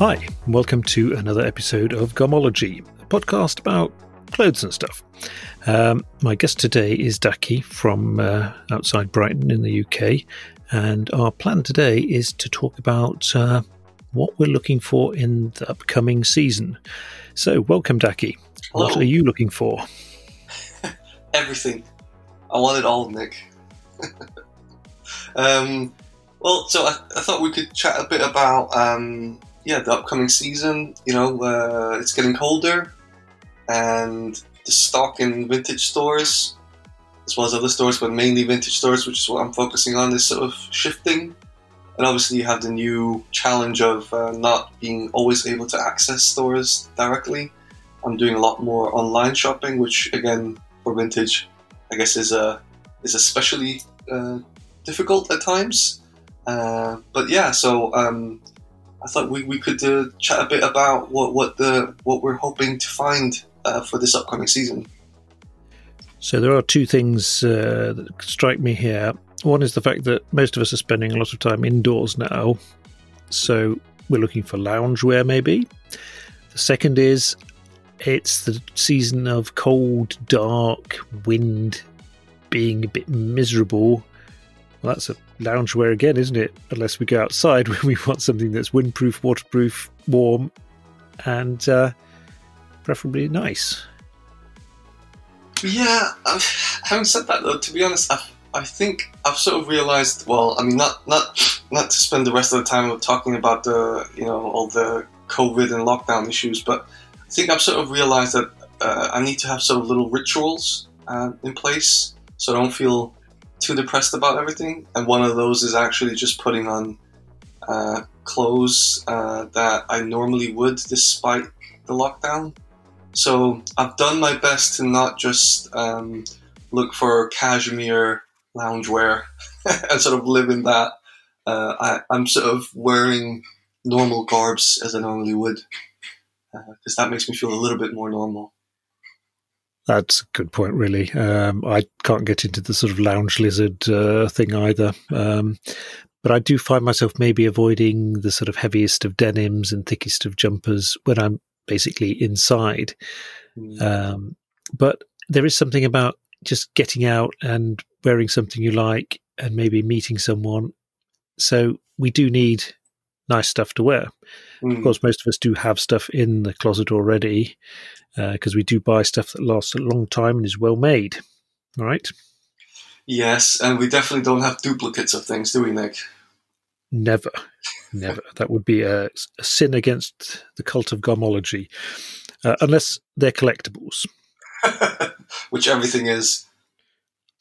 Hi, welcome to another episode of Gomology, a podcast about clothes and stuff. Um, my guest today is Daki from uh, outside Brighton in the UK, and our plan today is to talk about uh, what we're looking for in the upcoming season. So, welcome, Daki. Hello. What are you looking for? Everything. I want it all, Nick. um, well, so I, I thought we could chat a bit about um, yeah the upcoming season. You know, uh, it's getting colder, and the stock in vintage stores, as well as other stores, but mainly vintage stores, which is what I'm focusing on, is sort of shifting. And obviously, you have the new challenge of uh, not being always able to access stores directly. I'm doing a lot more online shopping, which again for vintage, I guess is a is especially uh, difficult at times. Uh, but yeah, so um, I thought we, we could uh, chat a bit about what, what the what we're hoping to find uh, for this upcoming season. So, there are two things uh, that strike me here. One is the fact that most of us are spending a lot of time indoors now, so we're looking for loungewear maybe. The second is it's the season of cold, dark, wind, being a bit miserable. Well, that's a loungewear again, isn't it? Unless we go outside, when we want something that's windproof, waterproof, warm, and uh, preferably nice. Yeah, um, having said that though, to be honest, I, I think I've sort of realized. Well, I mean, not not not to spend the rest of the time talking about the you know all the COVID and lockdown issues, but I think I've sort of realized that uh, I need to have sort of little rituals uh, in place so I don't feel too depressed about everything. And one of those is actually just putting on uh, clothes uh, that I normally would despite the lockdown. So I've done my best to not just um, look for cashmere loungewear and sort of live in that. Uh, I, I'm sort of wearing normal garbs as I normally would because that makes me feel a little bit more normal. That's a good point, really. Um, I can't get into the sort of lounge lizard uh, thing either. Um, but I do find myself maybe avoiding the sort of heaviest of denims and thickest of jumpers when I'm basically inside. Mm. Um, but there is something about just getting out and wearing something you like and maybe meeting someone. So we do need nice stuff to wear. Mm. Of course, most of us do have stuff in the closet already because uh, we do buy stuff that lasts a long time and is well made. All right. Yes, and we definitely don't have duplicates of things, do we, Nick? Never, never. that would be a, a, sin against the cult of gomology, uh, unless they're collectibles. Which everything is.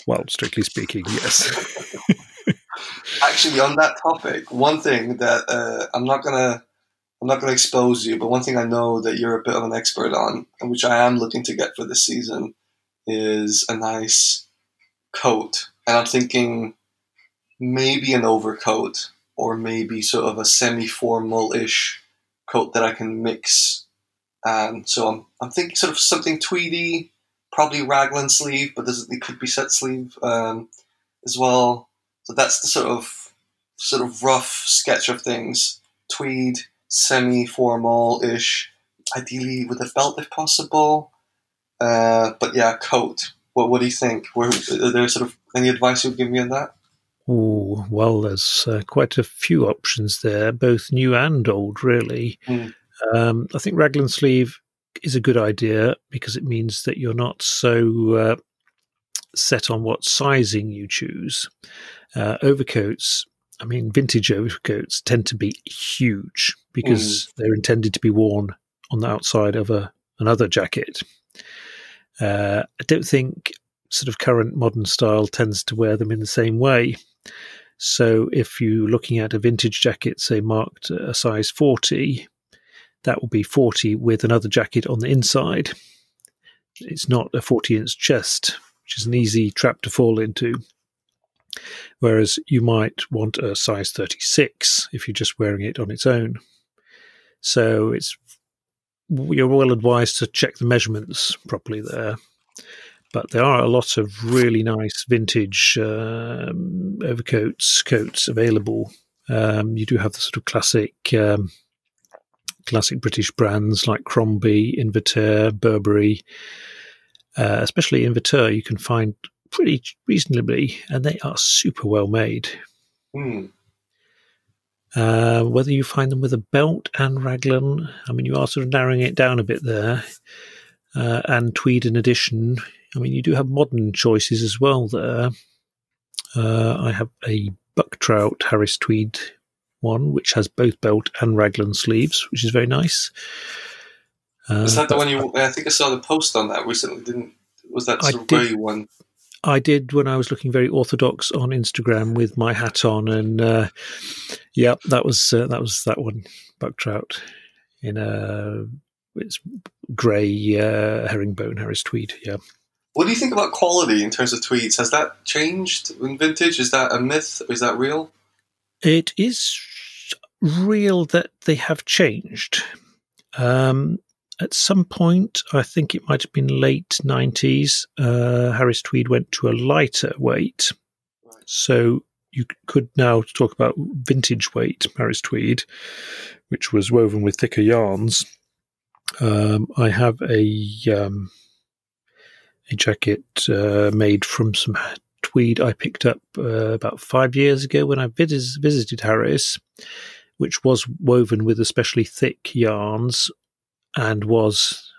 Well, strictly speaking, yes. Actually, on that topic, one thing that uh, I'm not gonna I'm not to expose you, but one thing I know that you're a bit of an expert on, and which I am looking to get for this season, is a nice coat. And I'm thinking maybe an overcoat or maybe sort of a semi-formal ish coat that I can mix. And so I'm, I'm thinking sort of something tweedy, probably raglan sleeve, but this, it could be set sleeve um, as well. So that's the sort of sort of rough sketch of things. Tweed, semi-formal ish, ideally with a belt if possible. Uh, but yeah, coat. What What do you think? Where, are there sort of any advice you'd give me on that? Oh well, there's uh, quite a few options there, both new and old, really. Mm. Um, I think raglan sleeve is a good idea because it means that you're not so uh, set on what sizing you choose. Uh, overcoats I mean, vintage overcoats tend to be huge because mm. they're intended to be worn on the outside of a another jacket. Uh, I don't think sort of current modern style tends to wear them in the same way. So if you're looking at a vintage jacket, say marked a size 40, that will be 40 with another jacket on the inside. It's not a 40 inch chest, which is an easy trap to fall into. Whereas you might want a size 36 if you're just wearing it on its own. So it's you're well advised to check the measurements properly there. But there are a lot of really nice vintage um, overcoats, coats available. Um, you do have the sort of classic um, classic British brands like Crombie, Invertere, Burberry, uh, especially Invertere, you can find pretty reasonably, and they are super well made. Mm. Uh, whether you find them with a belt and raglan, I mean, you are sort of narrowing it down a bit there, uh, and tweed in addition. I mean, you do have modern choices as well there. Uh, I have a buck trout Harris tweed one, which has both belt and raglan sleeves, which is very nice. Uh, is that the one you? I think I saw the post on that recently. Didn't was that sort I of grey one? I did when I was looking very orthodox on Instagram with my hat on, and uh, yeah, that was uh, that was that one, buck trout in a it's grey uh, herringbone Harris tweed. Yeah. What do you think about quality in terms of tweeds? Has that changed in vintage? Is that a myth? Is that real? It is real that they have changed. Um, at some point, I think it might have been late 90s, uh, Harris Tweed went to a lighter weight. So you could now talk about vintage weight Harris Tweed, which was woven with thicker yarns. Um, I have a um, a jacket uh, made from some tweed I picked up uh, about five years ago when I vis- visited Harris, which was woven with especially thick yarns and was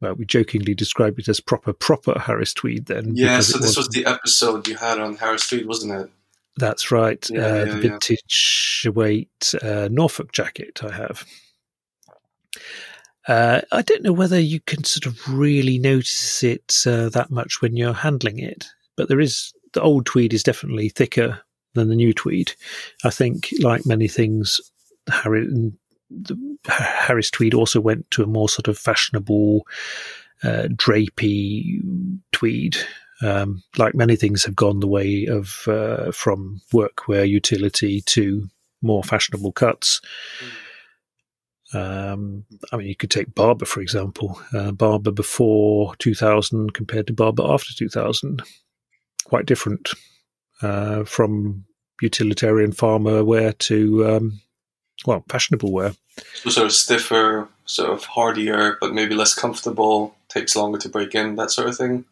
well, we jokingly described it as proper proper Harris Tweed then. Yeah, so this was the episode you had on Harris Tweed, wasn't it? That's right. Yeah, uh, yeah, the vintage yeah. weight uh, Norfolk jacket I have. Uh, I don't know whether you can sort of really notice it uh, that much when you're handling it, but there is the old tweed is definitely thicker than the new tweed. I think, like many things, Harry, the, Harris Tweed also went to a more sort of fashionable, uh, drapey tweed. Um, like many things have gone the way of uh, from workwear utility to more fashionable cuts. Um, I mean, you could take Barbour, for example. Uh, Barbour before 2000 compared to Barbour after 2000. Quite different uh, from utilitarian farmer wear to um, well, fashionable wear. So sort of stiffer, sort of hardier, but maybe less comfortable, takes longer to break in, that sort of thing.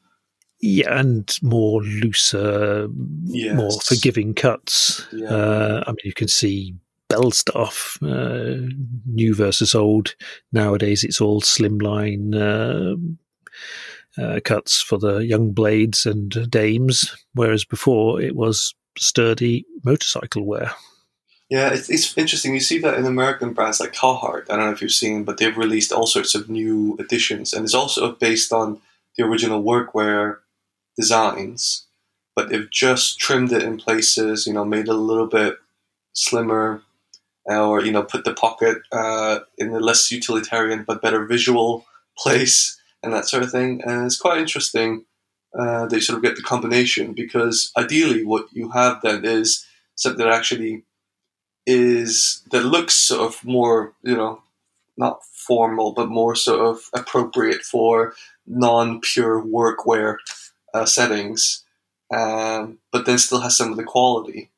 Yeah, and more looser, yes. more forgiving cuts. Yeah. Uh, I mean, you can see Belstaff, uh, new versus old. Nowadays, it's all slimline uh, uh, cuts for the young blades and dames, whereas before it was sturdy motorcycle wear. Yeah, it's, it's interesting. You see that in American brands like Carhartt. I don't know if you've seen, but they've released all sorts of new editions, and it's also based on the original workwear designs, but they've just trimmed it in places. You know, made it a little bit slimmer, or you know, put the pocket uh, in a less utilitarian but better visual place, and that sort of thing. And it's quite interesting. Uh, they sort of get the combination because ideally, what you have then is something that actually is that looks sort of more, you know, not formal, but more sort of appropriate for non-pure workwear uh, settings, um, but then still has some of the quality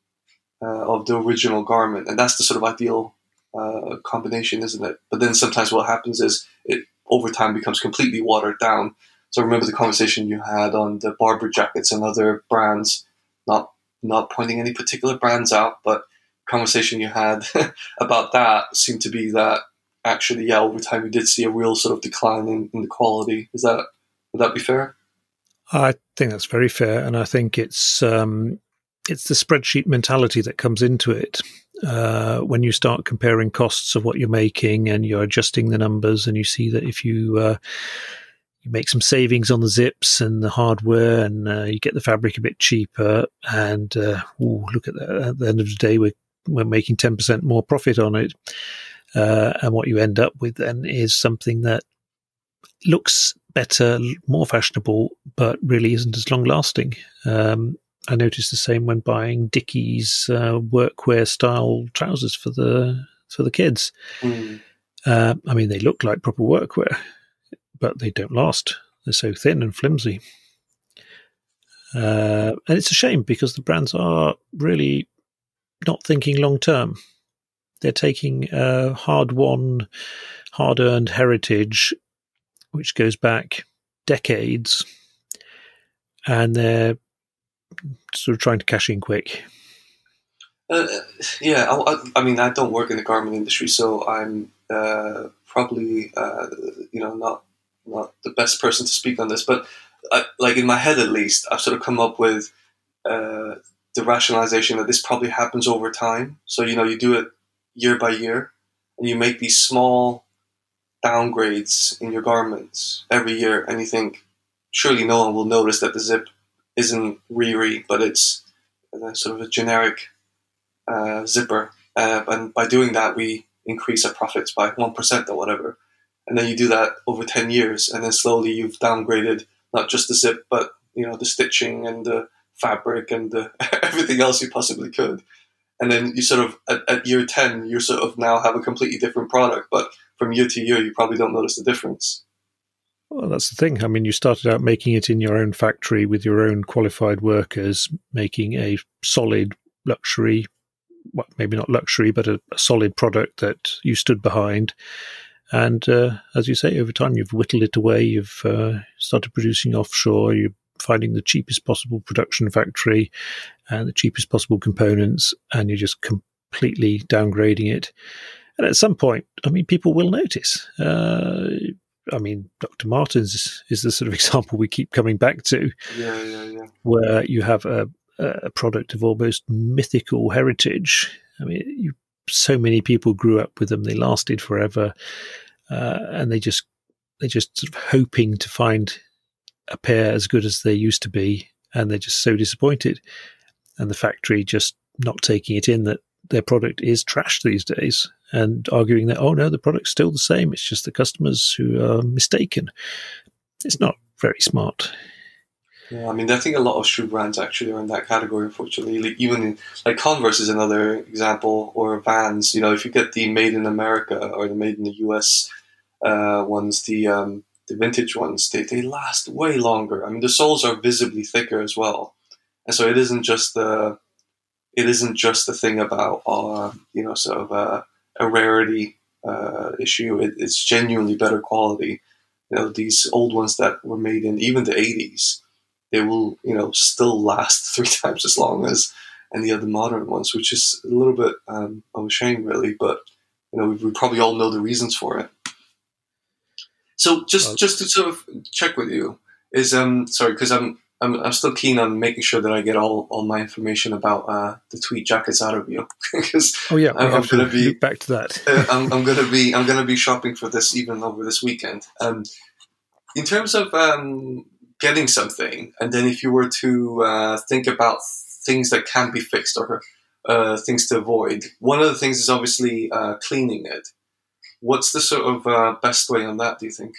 uh, of the original garment, and that's the sort of ideal uh, combination, isn't it? But then sometimes what happens is it over time becomes completely watered down. So remember the conversation you had on the Barbour jackets and other brands, not not pointing any particular brands out, but conversation you had about that seemed to be that actually, yeah, over time we did see a real sort of decline in, in the quality. Is that would that be fair? I think that's very fair, and I think it's um, it's the spreadsheet mentality that comes into it. Uh, when you start comparing costs of what you're making and you're adjusting the numbers, and you see that if you uh, you make some savings on the zips and the hardware, and uh, you get the fabric a bit cheaper, and uh, ooh, look at that! At the end of the day, we're we're making 10% more profit on it. Uh, and what you end up with then is something that looks better, more fashionable, but really isn't as long lasting. Um, I noticed the same when buying Dickies uh, workwear style trousers for the for the kids. Mm. Uh, I mean, they look like proper workwear, but they don't last. They're so thin and flimsy. Uh, and it's a shame because the brands are really not thinking long term. they're taking a hard won, hard earned heritage, which goes back decades, and they're sort of trying to cash in quick. Uh, yeah, I, I, mean, I don't work in the garment industry, so I'm uh, probably uh, you know not not the best person to speak on this, but I, like in my head at least, I've sort of come up with uh, the rationalization that this probably happens over time. So you know, you do it year by year, and you make these small downgrades in your garments every year, and you think surely no one will notice that the zip isn't Riri, but it's sort of a generic uh, zipper. Uh, and by doing that, we increase our profits by 1% or whatever. And then you do that over 10 years, and then slowly you've downgraded not just the zip, but you know the stitching and the fabric and the, everything else you possibly could. And then you sort of at, at year 10, you sort of now have a completely different product, but from year to year, you probably don't notice the difference. Well, that's the thing. I mean, you started out making it in your own factory with your own qualified workers, making a solid luxury, well, maybe not luxury, but a, a solid product that you stood behind. And uh, as you say, over time, you've whittled it away. You've uh, started producing offshore. You're finding the cheapest possible production factory and the cheapest possible components, and you're just completely downgrading it. And at some point, I mean, people will notice. Uh, I mean, Dr. Martens is, is, the sort of example we keep coming back to, yeah, yeah, yeah. where you have a, a product of almost mythical heritage. I mean, you, so many people grew up with them; they lasted forever, uh, and they just they're just sort of hoping to find a pair as good as they used to be, and they're just so disappointed. And the factory just not taking it in that their product is trash these days and arguing that, oh no, the product's still the same. It's just the customers who are mistaken. It's not very smart. Yeah, I mean, I think a lot of shoe brands actually are in that category, unfortunately. Like, even like Converse is another example, or Vans. You know, if you get the made in America or the made in the US uh, ones, the um, the vintage ones, they, they last way longer. I mean, the soles are visibly thicker as well, and so it isn't just the it isn't just the thing about uh, you know sort of uh, a rarity uh, issue. It, it's genuinely better quality. You know, these old ones that were made in even the 80s, they will, you know, still last three times as long as any of the modern ones, which is a little bit um, of a shame, really. But you know, we, we, probably all know the reasons for it. So just just to sort of check with you is um sorry because I'm I'm, I'm still keen on making sure that I get all, all my information about uh, the tweed jackets out of you because oh yeah, I'm, I'm going to be back to that. uh, I'm, I'm going to be I'm going to be shopping for this even over this weekend. Um, in terms of um, getting something, and then if you were to uh, think about things that can be fixed or uh, things to avoid, one of the things is obviously uh, cleaning it. What's the sort of uh, best way on that? Do you think?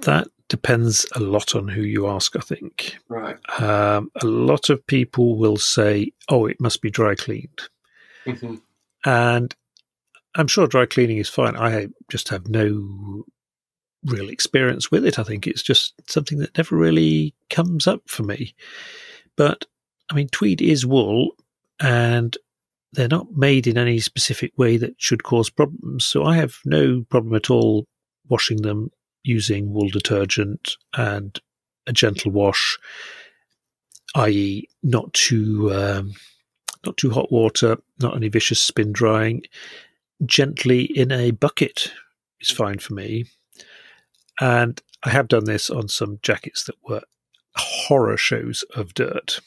That depends a lot on who you ask, I think. Right. Um, a lot of people will say, oh, it must be dry cleaned. Mm-hmm. And I'm sure dry cleaning is fine. I just have no real experience with it. I think it's just something that never really comes up for me. But I mean, tweed is wool and they're not made in any specific way that should cause problems. So I have no problem at all washing them using wool detergent and a gentle wash, i.e., not too um, not too hot water, not any vicious spin drying. Gently in a bucket is fine for me, and I have done this on some jackets that were horror shows of dirt.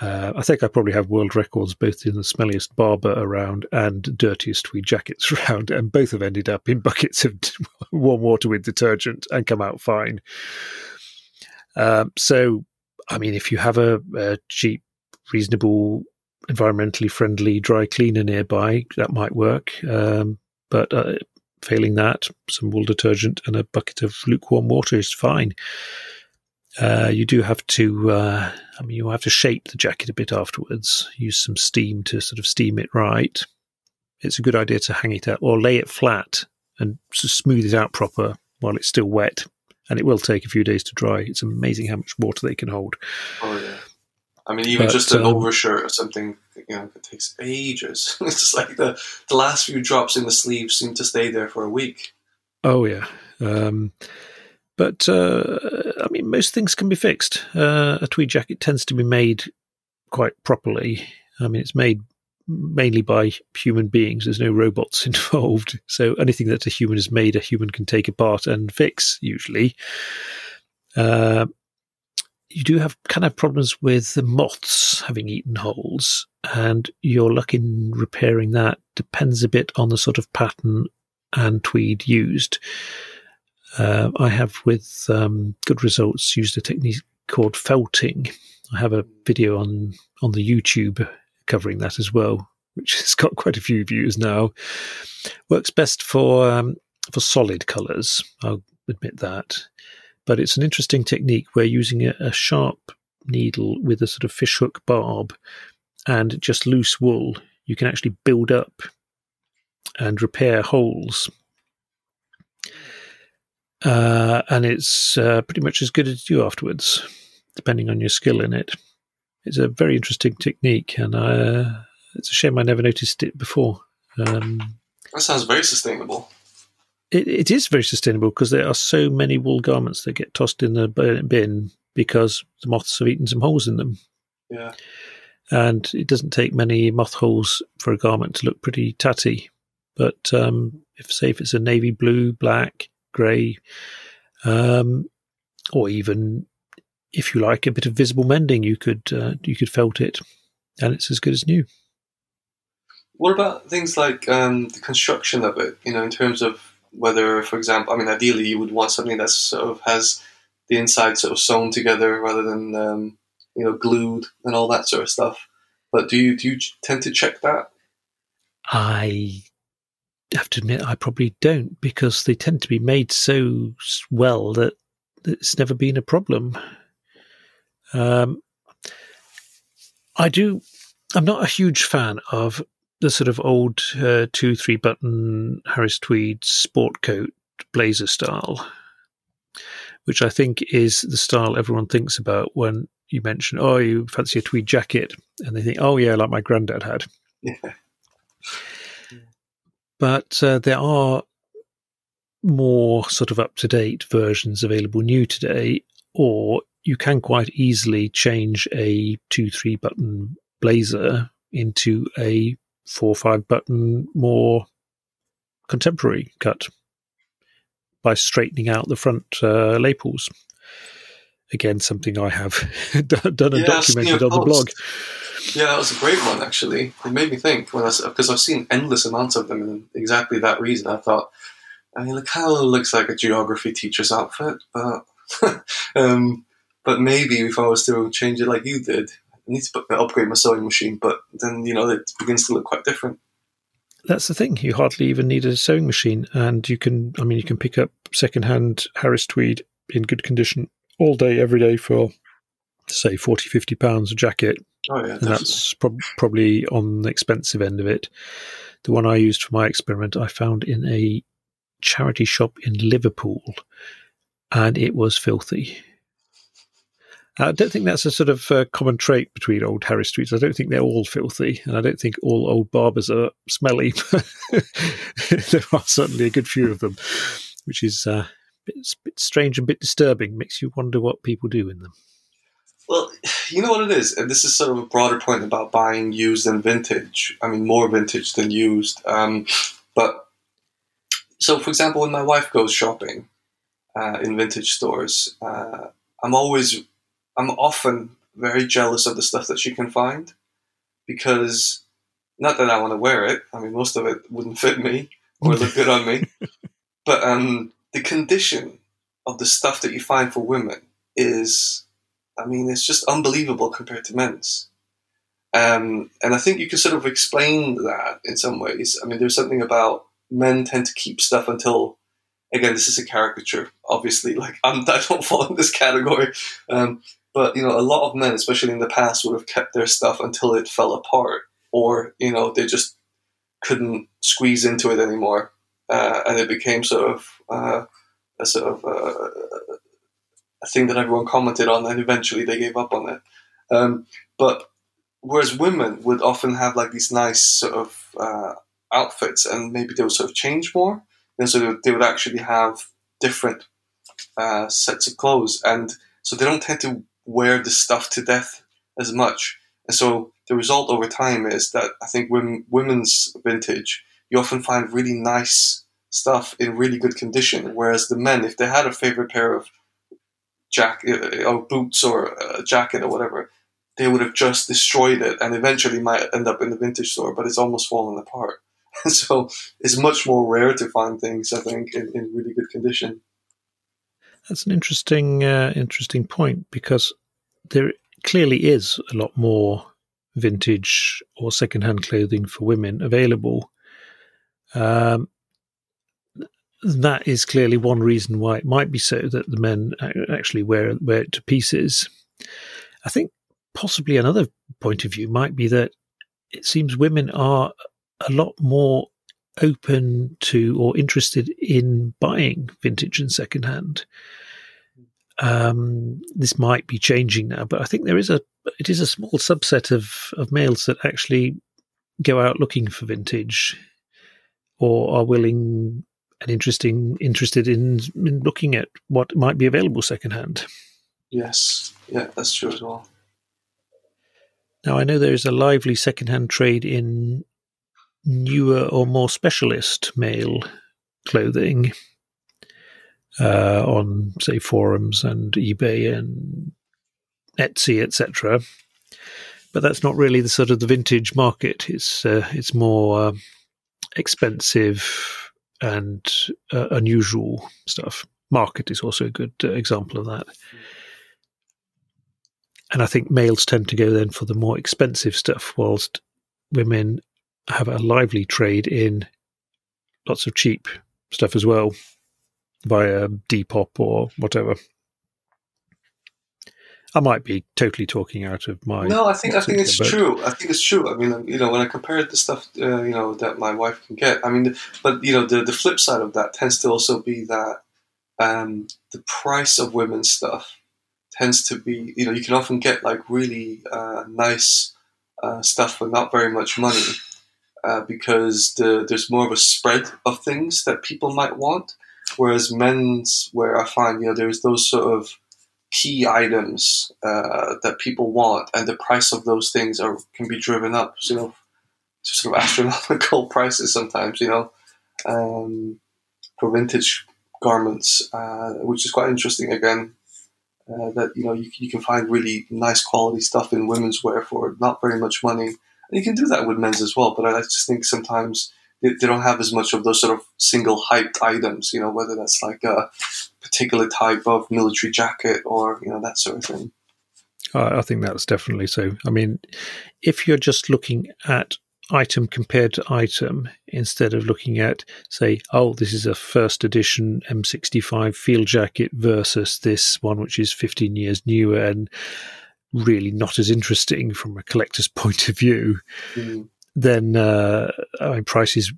Uh, I think I probably have world records both in the smelliest Barbour around and dirtiest tweed jackets around, and both have ended up in buckets of warm water with detergent and come out fine. Um, so, I mean, if you have a, a, cheap, reasonable, environmentally friendly dry cleaner nearby, that might work. Um, but uh, failing that, some wool detergent and a bucket of lukewarm water is fine. Uh, you do have to, uh, I mean, you have to shape the jacket a bit afterwards. Use some steam to sort of steam it right. It's a good idea to hang it out or lay it flat and smooth it out proper while it's still wet. And it will take a few days to dry. It's amazing how much water they can hold. Oh, yeah. I mean, even But, just an um, overshirt or something, you know, it takes ages. it's just like the the last few drops in the sleeve seem to stay there for a week. Oh yeah, um, but uh, I mean, most things can be fixed. Uh, a tweed jacket tends to be made quite properly. I mean, it's made mainly by human beings. There's no robots involved, so anything that a human has made, a human can take apart and fix. Usually, uh, you do have kind of problems with the moths having eaten holes, and your luck in repairing that depends a bit on the sort of pattern and tweed used. Uh, I have, with um, good results, used a technique called felting. I have a video on on the YouTube covering that as well, which has got quite a few views now. Works best for um, for solid colours. I'll admit that, but it's an interesting technique where using a, a sharp needle with a sort of fishhook barb and just loose wool, you can actually build up and repair holes. Uh, and it's uh, pretty much as good as you afterwards, depending on your skill in it. It's a very interesting technique, and uh, it's a shame I never noticed it before. Um, That sounds very sustainable. it, it is very sustainable because there are so many wool garments that get tossed in the bin- bin because the moths have eaten some holes in them. Yeah. and it doesn't take many moth holes for a garment to look pretty tatty. But um, if, say, if it's a navy blue, black, grey, um, or even if you like a bit of visible mending, you could uh, you could felt it, and it's as good as new. What about things like um, the construction of it? You know, in terms of whether, for example, I mean, ideally you would want something that sort of has the inside sort of sewn together rather than um, you know glued and all that sort of stuff. But do you do you tend to check that? I have to admit, I probably don't because they tend to be made so well that it's never been a problem. Um, I do. I'm not a huge fan of the sort of old uh, two, three button Harris Tweed sport coat blazer style, which I think is the style everyone thinks about when you mention, oh, you fancy a tweed jacket, and they think, oh yeah, like my granddad had Yeah. But uh, there are more sort of up to date versions available new today, or you can quite easily change a two, three button blazer into a four, five button more contemporary cut by straightening out the front uh, lapels. Again, something I have done and Yeah, documented on the blog. Yeah, that was a great one actually. It made me think when I because I've seen endless amounts of them, and exactly that reason I thought, I mean, of looks like a geography teacher's outfit, but um, but maybe if I was to change it like you did, I need to upgrade my sewing machine, but then you know it begins to look quite different. that's the thing. You hardly even need a sewing machine, and you can. I mean, you can pick up secondhand Harris tweed in good condition all day, every day for say 40, 50 pounds a jacket, Oh yeah, and definitely. that's prob- probably on the expensive end of it. The one I used for my experiment, I found in a charity shop in Liverpool, and it was filthy. I don't think that's a sort of uh, common trait between old Harris Tweeds. I don't think they're all filthy, and I don't think all old Barbours are smelly. there are certainly a good few of them, which is uh, bit, bit strange and bit disturbing. Makes you wonder what people do in them. Well, you know what it is, and this is sort of a broader point about buying used and vintage. I mean, more vintage than used. Um, but so, for example, when my wife goes shopping uh, in vintage stores, uh, I'm always, I'm often very jealous of the stuff that she can find because not that I want to wear it. I mean, most of it wouldn't fit me or look good on me, but um, the condition of the stuff that you find for women is I mean, it's just unbelievable compared to men's. Um, and I think you can sort of explain that in some ways. I mean, there's something about men tend to keep stuff until, again, this is a caricature, obviously. Like, I'm, I don't fall in this category. Um, but, you know, a lot of men, especially in the past, would have kept their stuff until it fell apart or, you know, they just couldn't squeeze into it anymore. Uh, and it became sort of uh, a sort of uh, a thing that everyone commented on, and eventually they gave up on it. Um, but whereas women would often have like these nice sort of uh, outfits, and maybe they would sort of change more, and so they would, they would actually have different uh, sets of clothes, and so they don't tend to wear the stuff to death as much. And so the result over time is that I think women, women's vintage, you often find really nice stuff in really good condition, whereas the men, if they had a favorite pair of jacket uh, or boots or a jacket or whatever, they would have just destroyed it and eventually might end up in the vintage store, but it's almost fallen apart. so it's much more rare to find things, I think, in, in really good condition. That's an interesting, uh, interesting point because there clearly is a lot more vintage or secondhand clothing for women available. Um, that is clearly one reason why it might be so that the men actually wear wear it to pieces. I think possibly another point of view might be that it seems women are a lot more open to or interested in buying vintage and secondhand. Um, this might be changing now, but I think there is a it is a small subset of of males that actually go out looking for vintage or are willing and interesting interested in, in looking at what might be available secondhand. Yes, yeah, that's true as well. Now I know there is a lively secondhand trade in newer or more specialist male clothing uh, on, say, forums and eBay and Etsy, etc. But that's not really the sort of the vintage market. It's uh, it's more uh, expensive and uh, unusual stuff. Market is also a good uh, example of that. And I think males tend to go then for the more expensive stuff, whilst women have a lively trade in lots of cheap stuff as well via Depop or whatever. I might be totally talking out of my. No, I think I think it's true. I think it's true. I mean, you know, when I compare it to stuff, uh, you know, that my wife can get. I mean, but you know, the the flip side of that tends to also be that um, the price of women's stuff tends to be, you know, you can often get like really uh, nice uh, stuff for not very much money uh, because the, there's more of a spread of things that people might want. Whereas men's, where I find, you know, there's those sort of key items uh, that people want, and the price of those things are can be driven up, you know, to sort of astronomical prices sometimes, you know, um, for vintage garments, uh, which is quite interesting. Again, uh, that you know you, you can find really nice quality stuff in women's wear for not very much money, and you can do that with men's as well. But I just think sometimes they, they don't have as much of those sort of single hyped items, you know, whether that's like a particular type of military jacket or, you know, that sort of thing. I think that's definitely so. I mean, if you're just looking at item compared to item instead of looking at, say, oh, this is a first edition M65 field jacket versus this one, which is 15 years newer and really not as interesting from a collector's point of view, mm then uh, I mean, prices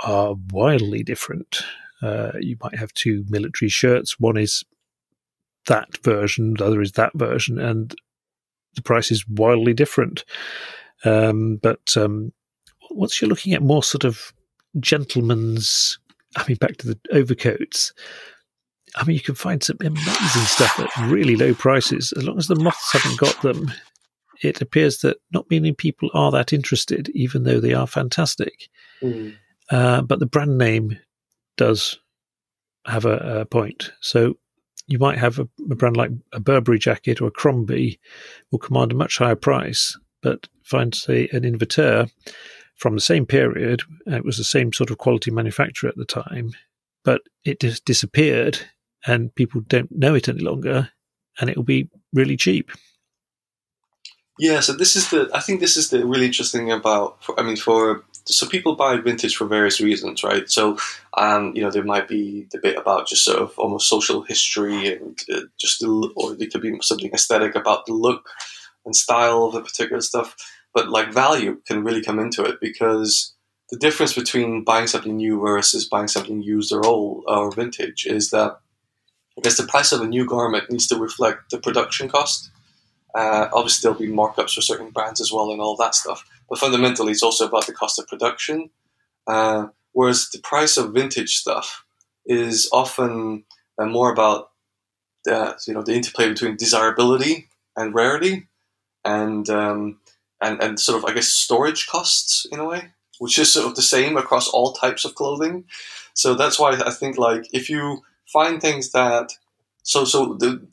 are wildly different. Uh, you might have two military shirts. One is that version, the other is that version, and the price is wildly different. Um, but um, once you're looking at more sort of gentlemen's, I mean, back to the overcoats, I mean, you can find some amazing stuff at really low prices. As long as the moths haven't got them, it appears that not many people are that interested, even though they are fantastic. Mm. Uh, but the brand name does have a, a point. So you might have a, a, brand like a Burberry jacket or a Crombie will command a much higher price, but find, say, an Invertere from the same period, it was the same sort of quality manufacturer at the time, but it just disappeared and people don't know it any longer, and it will be really cheap. Yeah, so this is the. I think this is the really interesting about. For, I mean, for so people buy vintage for various reasons, right? So, um, you know, there might be the bit about just sort of almost social history and uh, just the, or there could be something aesthetic about the look and style of the particular stuff. But like value can really come into it because the difference between buying something new versus buying something used or old or vintage is that I guess the price of a new garment needs to reflect the production cost Uh, obviously, there'll be markups for certain brands as well and all that stuff. But fundamentally, it's also about the cost of production. Uh, whereas the price of vintage stuff is often uh, more about the, you know the interplay between desirability and rarity, and um, and and sort of I guess storage costs in a way, which is sort of the same across all types of clothing. So that's why I think like if you find things that so so the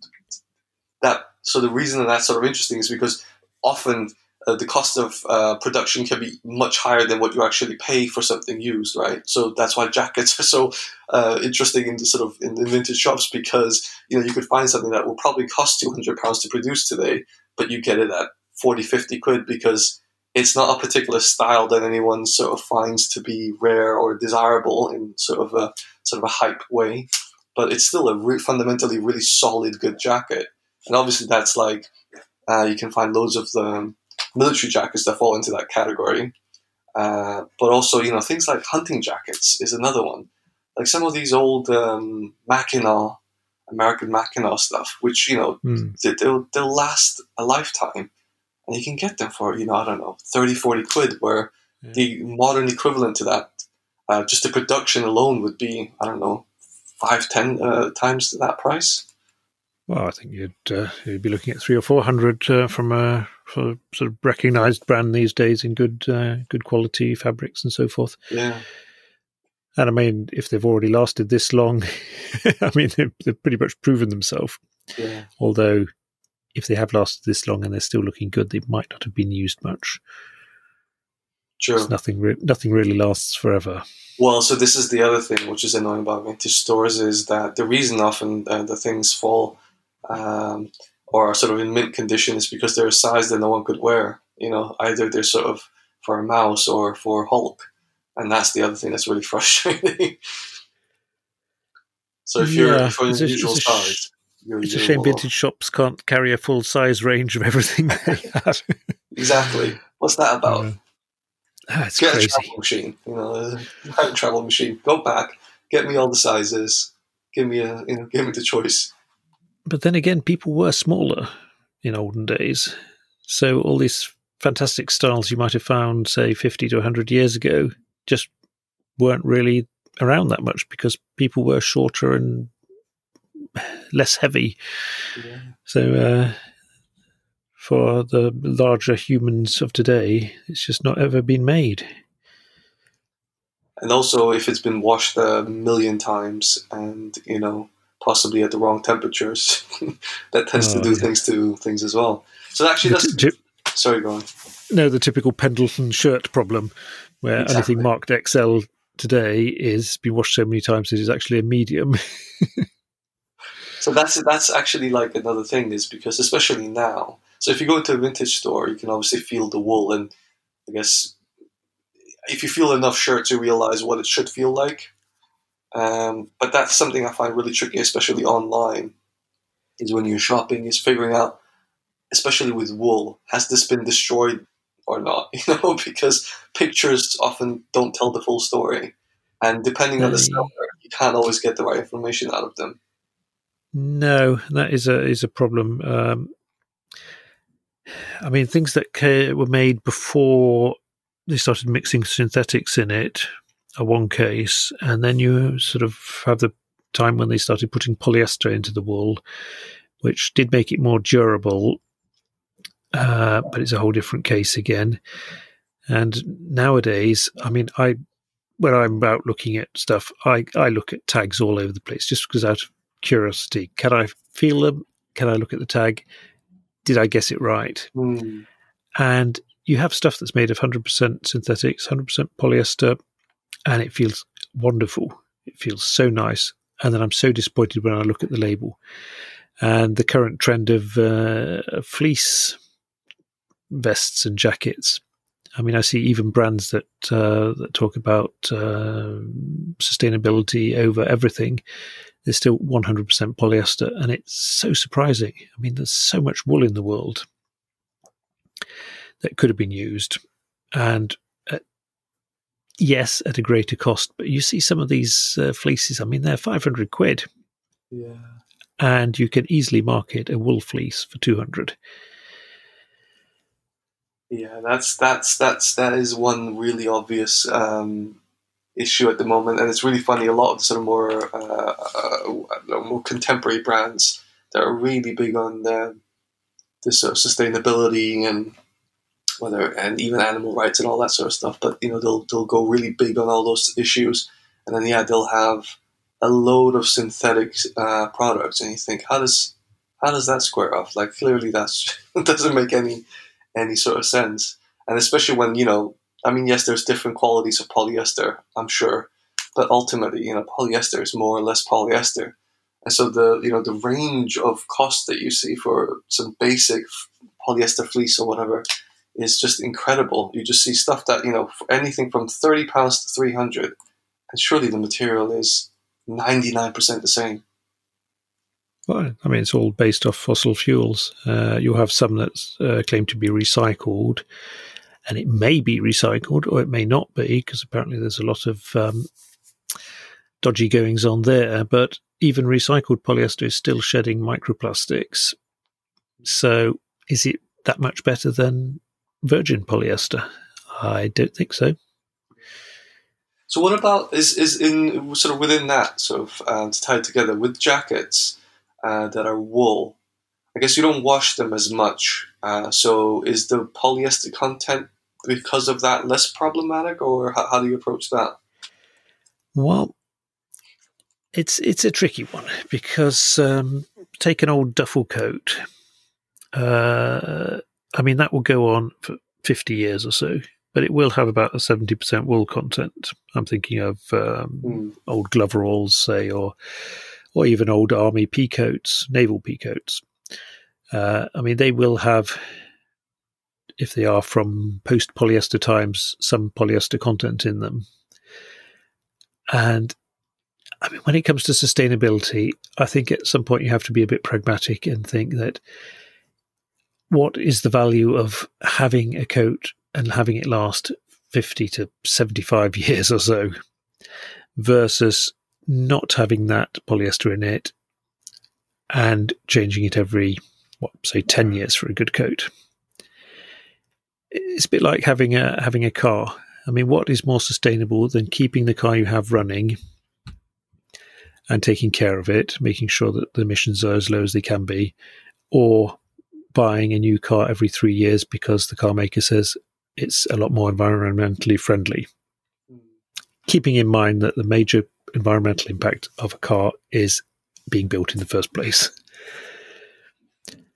that so the reason that that's sort of interesting is because often uh, the cost of uh, production can be much higher than what you actually pay for something used, right? So that's why jackets are so uh, interesting in the sort of in the vintage shops because you know you could find something that will probably cost two hundred pounds to produce today, but you get it at 40, 50 quid because it's not a particular style that anyone sort of finds to be rare or desirable in sort of a sort of a hype way, but it's still a re- fundamentally really solid, good jacket. And obviously, that's like uh, you can find loads of the military jackets that fall into that category. Uh, but also, you know, things like hunting jackets is another one. Like some of these old um, Mackinaw, American Mackinaw stuff, which you know Mm. they- they'll they'll last a lifetime, and you can get them for you know I don't know 30, 40 quid. Where Yeah. the modern equivalent to that, uh, just the production alone would be I don't know five ten uh, times that price. Well, I think you'd uh, you'd be looking at three or four hundred uh, from a sort of recognised brand these days in good uh, good quality fabrics and so forth. Yeah. And I mean, if they've already lasted this long, I mean, they've, they've pretty much proven themselves. Yeah. Although, if they have lasted this long and they're still looking good, they might not have been used much. 'Cause Nothing, re- nothing really lasts forever. Well, so this is the other thing which is annoying about vintage stores is that the reason often uh, the things fall um, or are sort of in mint condition is because they're a size that no one could wear. You know, either they're sort of for a mouse or for Hulk, and that's the other thing that's really frustrating. so if you're Yeah, if you're it's a- unusual size, you're, It's a shame vintage shops can't carry a full size range of everything they. Exactly. What's that about? Yeah. Ah, it's get a travel machine. You know, a travel machine. Go back, get me all the sizes. Give me a, you know, give me the choice. But then again, people were smaller in olden days. So all these fantastic styles you might have found, say, 50 to 100 years ago, just weren't really around that much because people were shorter and less heavy. So uh, for the larger humans of today, it's just not ever been made. And also, if it's been washed a million times and you know possibly at the wrong temperatures, that tends Oh, to do yeah. things to things as well. So actually, that's t- sorry, go on. no, the typical Pendleton shirt problem, where Exactly. anything marked XL today is been washed so many times it is actually a medium. So that's that's actually like another thing is because especially now. So if you go into a vintage store, you can obviously feel the wool, and I guess if you feel enough shirts, you realize what it should feel like. Um, but that's something I find really tricky, especially online, is when you're shopping, is figuring out, especially with wool, has this been destroyed or not? You know, because pictures often don't tell the full story, and depending on the seller, you can't always get the right information out of them. No, that is a is a problem. Um, I mean, things that were made before they started mixing synthetics in it are one case, and then you sort of have the time when they started putting polyester into the wool, which did make it more durable, uh, but it's a whole different case again. And nowadays, I mean, I when I'm out looking at stuff, I I look at tags all over the place just because out of curiosity. Can I feel them? Can I look at the tag? Did I guess it right? Hmm. And you have stuff that's made of 100% synthetics, 100% polyester, and it feels wonderful. It feels so nice. And then I'm so disappointed when I look at the label. And the current trend of uh, fleece vests and jackets. I mean, I see even brands that uh, that talk about uh, sustainability over everything. They're still 100% polyester, and it's so surprising. I mean, there's so much wool in the world that could have been used, and yes, at a greater cost. But you see some of these uh, fleeces. I mean, they're 500 quid, Yeah. and you can easily market a wool fleece for 200. Yeah, that's that's that's that is one really obvious um, issue at the moment, and it's really funny. A lot of the sort of more uh, uh, more contemporary brands that are really big on the, this sort of sustainability and whether and even animal rights and all that sort of stuff. But you know, they'll they'll go really big on all those issues, and then yeah, they'll have a load of synthetic uh, products, and you think, how does how does that square off? Like clearly, that's doesn't make any any sort of sense. And especially when you know, I mean, yes, there's different qualities of polyester, I'm sure, but ultimately, you know, polyester is more or less polyester. And so the you know the range of cost that you see for some basic polyester fleece or whatever is just incredible. You just see stuff that you know anything from thirty pounds to three hundred, and surely the material is ninety nine percent the same. Well, I mean, it's all based off fossil fuels. Uh, you'll have some that uh, claim to be recycled, and it may be recycled or it may not be, because apparently there's a lot of um, dodgy goings on there. But even recycled polyester is still shedding microplastics. So, is it that much better than virgin polyester? I don't think so. So, what about is is in sort of within that sort of uh, tied together with jackets? uh, that are wool. I guess you don't wash them as much. Uh, so is the polyester content because of that less problematic, or how, how do you approach that? Well, it's it's a tricky one because um, take an old duffel coat. Uh, I mean, that will go on for fifty years or so, but it will have about a seventy percent wool content. I'm thinking of um, mm. old Gloveralls, say, or or even old army peacoats, naval peacoats. Uh, I mean, they will have, if they are from post polyester times, some polyester content in them. And I mean, when it comes to sustainability, I think at some point you have to be a bit pragmatic and think that what is the value of having a coat and having it last 50 to 75 years or so versus not having that polyester in it and changing it every, what, say, 10 mm. years for a good coat. It's a bit like having a having a car. I mean, what is more sustainable than keeping the car you have running and taking care of it, making sure that the emissions are as low as they can be, or buying a new car every three years because the car maker says it's a lot more environmentally friendly. Keeping in mind that the major environmental impact of a car is being built in the first place.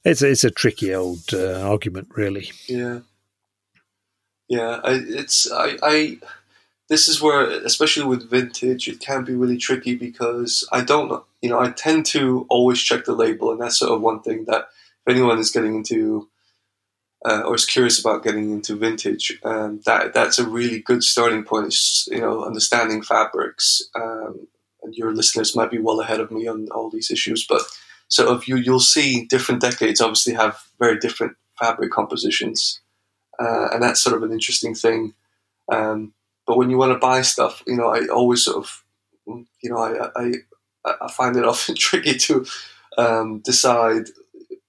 It's a, it's a tricky old uh, argument, really. Yeah, yeah. I, it's I, I. This is where, especially with vintage, it can be really tricky because I don't, you know, I tend to always check the label, and that's sort of one thing that if anyone is getting into uh, or is curious about getting into vintage, um, that that's a really good starting point. You know, understanding fabrics. Um, and your listeners might be well ahead of me on all these issues, but so if you you'll see different decades obviously have very different fabric compositions, uh, and that's sort of an interesting thing. Um, but when you want to buy stuff, you know, I always sort of, you know, I I, I find it often tricky to um, decide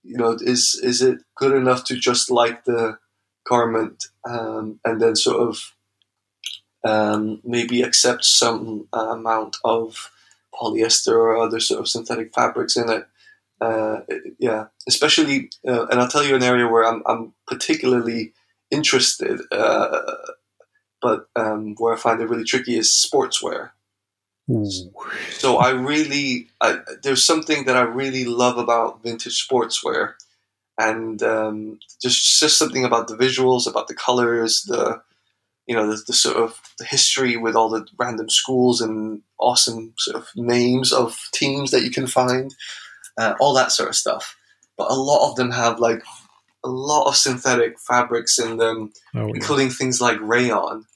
you know, is is it good enough to just like the garment um, and then sort of um, maybe accept some uh, amount of polyester or other sort of synthetic fabrics in it? Uh, yeah, especially, uh, and I'll tell you an area where I'm, I'm particularly interested, uh, but um, where I find it really tricky is sportswear. Ooh. So I really, I, there's something that I really love about vintage sportswear, and um, just just something about the visuals, about the colors, the you know the, the, sort of the history with all the random schools and awesome sort of names of teams that you can find, uh, all that sort of stuff. But a lot of them have like a lot of synthetic fabrics in them, oh, yeah. including things like rayon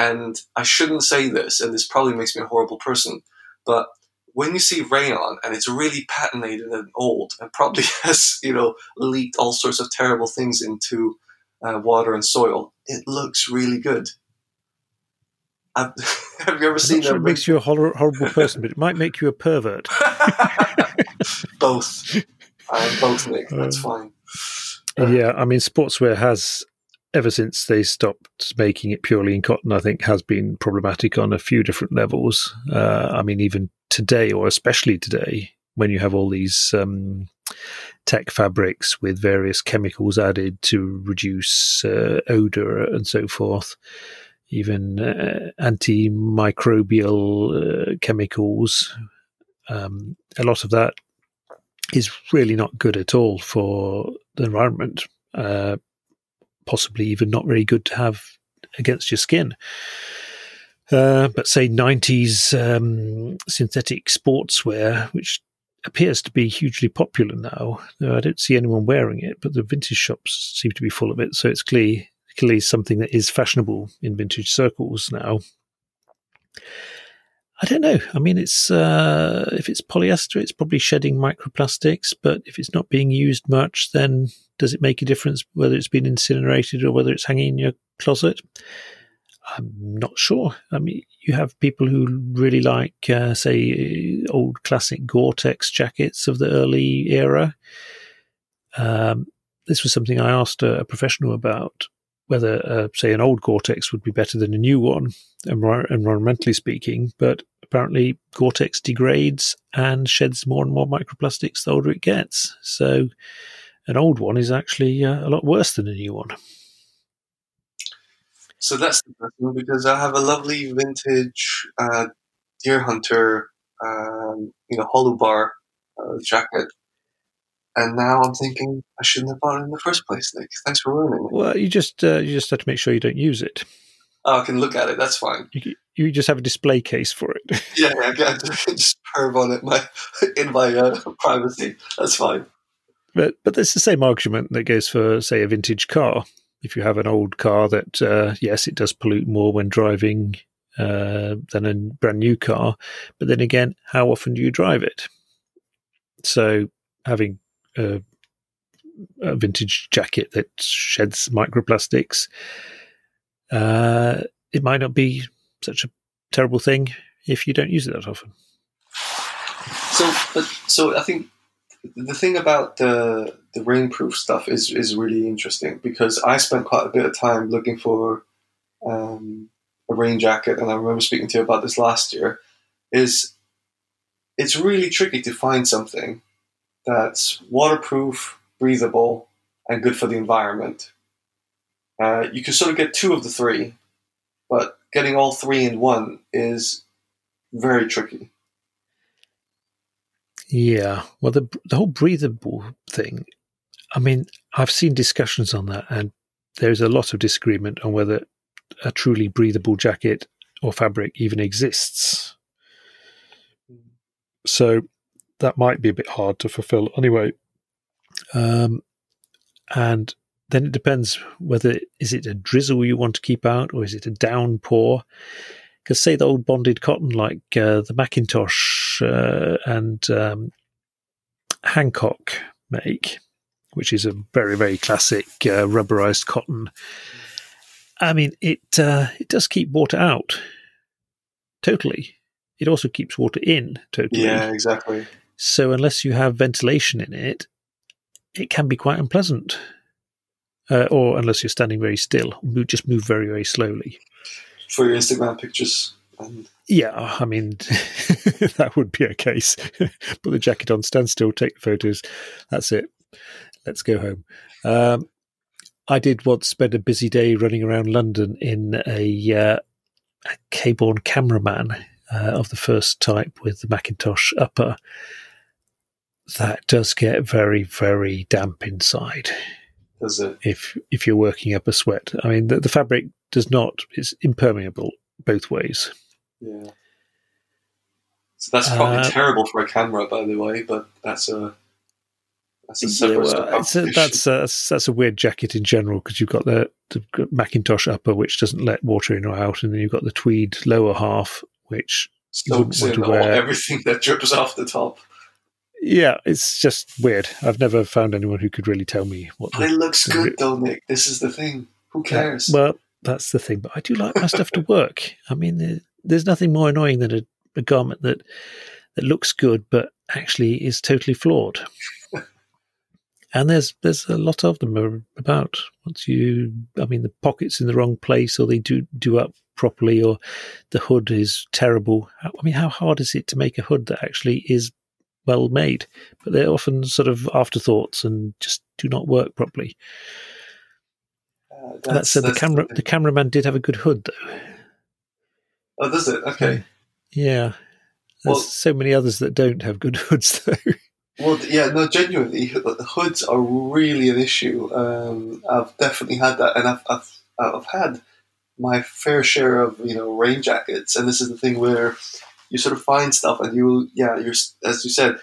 and I shouldn't say this, and this probably makes me a horrible person, but when you see rayon and it's really patinated and old and probably has, you know, leaked all sorts of terrible things into uh, water and soil, it looks really good. have you ever I'm seen sure It makes you a horrible person, but it might make you a pervert. both. I am both, Nick. That's uh, fine. Uh, yeah, I mean, sportswear has ever since they stopped making it purely in cotton, I think has been problematic on a few different levels. Uh, I mean, even today, or especially today, when you have all these um, tech fabrics with various chemicals added to reduce uh, odor and so forth, even uh, antimicrobial uh, chemicals. Um, a lot of that is really not good at all for the environment. Uh, possibly even not very good to have against your skin. Uh, but say 90s um, synthetic sportswear, which appears to be hugely popular now. I don't see anyone wearing it, but the vintage shops seem to be full of it. So it's clearly, clearly something that is fashionable in vintage circles now. I don't know. I mean, it's uh, if it's polyester, it's probably shedding microplastics. But if it's not being used much, then does it make a difference whether it's been incinerated or whether it's hanging in your closet? I'm not sure. I mean, you have people who really like, uh, say, old classic Gore-Tex jackets of the early era. Um, this was something I asked a, a professional about whether, uh, say, an old Gore-Tex would be better than a new one, environmentally speaking. But apparently, Gore-Tex degrades and sheds more and more microplastics the older it gets. So, an old one is actually uh, a lot worse than a new one. So that's interesting because I have a lovely vintage uh, deer hunter, um, you know, hollow bar uh, jacket and now I'm thinking I shouldn't have bought it in the first place, Nick. Thanks for ruining it. Well, you just uh, you just have to make sure you don't use it. Oh, I can look at it. That's fine. You, you just have a display case for it. yeah, I can just perv on it my in my uh, privacy. That's fine. But but it's the same argument that goes for say a vintage car. If you have an old car that uh, yes, it does pollute more when driving uh, than a brand new car, but then again, how often do you drive it? So having a, a vintage jacket that sheds microplastics, uh, it might not be such a terrible thing if you don't use it that often. So, but so I think the thing about the the rainproof stuff is is really interesting because I spent quite a bit of time looking for um, a rain jacket, and I remember speaking to you about this last year. Is it's really tricky to find something that's waterproof, breathable, and good for the environment. Uh, you can sort of get two of the three, but getting all three in one is very tricky. Yeah, well, the the whole breathable thing. I mean, I've seen discussions on that, and there's a lot of disagreement on whether a truly breathable jacket or fabric even exists. So that might be a bit hard to fulfill anyway. Um, and then it depends whether is it a drizzle you want to keep out or is it a downpour. Because say the old bonded cotton like uh, the Mackintosh uh, and um, Hancock make, which is a very very classic uh, rubberized cotton. I mean, it uh, it does keep water out totally. It also keeps water in totally. Yeah, exactly. So unless you have ventilation in it, it can be quite unpleasant. Uh, or unless you're standing very still, just move very, very slowly. For your Instagram pictures. And... Yeah, I mean, that would be a case. Put the jacket on, stand still, take the photos. That's it. Let's go home. Um, I did once spend a busy day running around London in a, uh, a Cabourn cameraman uh, of the first type with the Mackintosh upper that does get very, very damp inside. Does it? If if you're working up a sweat, I mean, the, the fabric does not; it's impermeable both ways. Yeah. So that's probably uh, terrible for a camera, by the way. But that's a that's a separate. Yeah, well, a, that's a, that's a weird jacket in general because you've got the, the Mackintosh upper, which doesn't let water in or out, and then you've got the tweed lower half, which soaks in everything that drips off the top yeah, it's just weird. I've never found anyone who could really tell me what. But it looks good, though, Nick. This is the thing. Who cares? Yeah, well, that's the thing. But I do like my stuff to work. I mean, there's nothing more annoying than a, a garment that that looks good but actually is totally flawed. and there's there's a lot of them about. Once you, I mean, the pockets in the wrong place, or they do do up properly, or the hood is terrible. I mean, how hard is it to make a hood that actually is well made? But they're often sort of afterthoughts and just do not work properly. Uh, that said, the camera the, the cameraman did have a good hood, though. Oh, does it? Okay. Yeah. There's well, so many others that don't have good hoods, though. Well, yeah, no, genuinely, the hoods are really an issue. Um, I've definitely had that, and I've, I've I've had my fair share of you know rain jackets, and this is the thing where you sort of find stuff, and you yeah, you're as you said,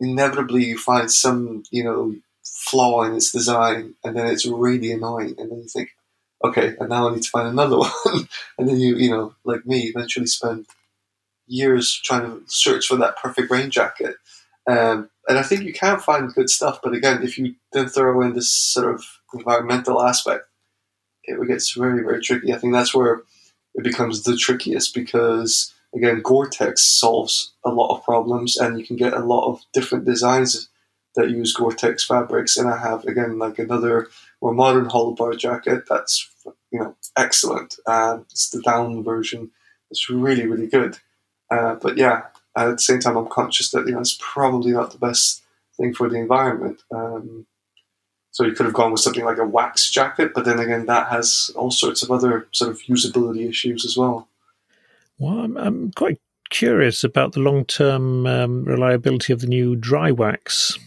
inevitably you find some you know flaw in its design, and then it's really annoying, and then you think, okay, and now I need to find another one, and then you you know like me eventually spend years trying to search for that perfect rain jacket. Um, and I think you can find good stuff, but again, if you then throw in this sort of environmental aspect, it gets very, very tricky. I think that's where it becomes the trickiest because, again, Gore-Tex solves a lot of problems, and you can get a lot of different designs that use Gore-Tex fabrics. And I have again like another more modern hollow bar jacket that's you know excellent. Uh, it's the down version. It's really, really good. Uh, but yeah, at the same time, I'm conscious that you know it's probably not the best thing for the environment. Um, so you could have gone with something like a wax jacket, but then again, that has all sorts of other sort of usability issues as well. Well, I'm, I'm quite curious about the long-term um, reliability of the new dry wax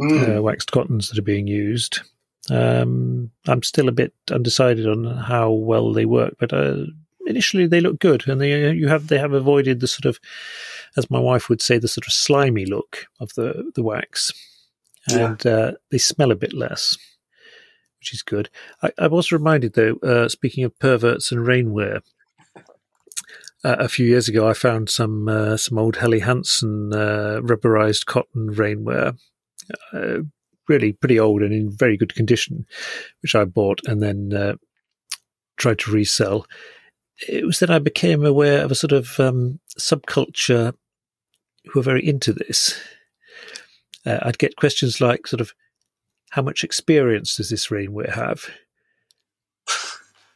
mm. uh, waxed cottons that are being used. Um, I'm still a bit undecided on how well they work, but uh, initially they look good, and they you have they have avoided the sort of, as my wife would say, the sort of slimy look of the the wax, and yeah. uh, they smell a bit less, which is good. I, I was reminded though, uh, speaking of perverts and rainwear. Uh, a few years ago, I found some uh, some old Helly Hansen uh, rubberized cotton rainwear, uh, really pretty old and in very good condition, which I bought and then tried to resell it was then I became aware of a sort of um, subculture who are very into this. Uh, I'd get questions like, sort of, how much experience does this rainwear have?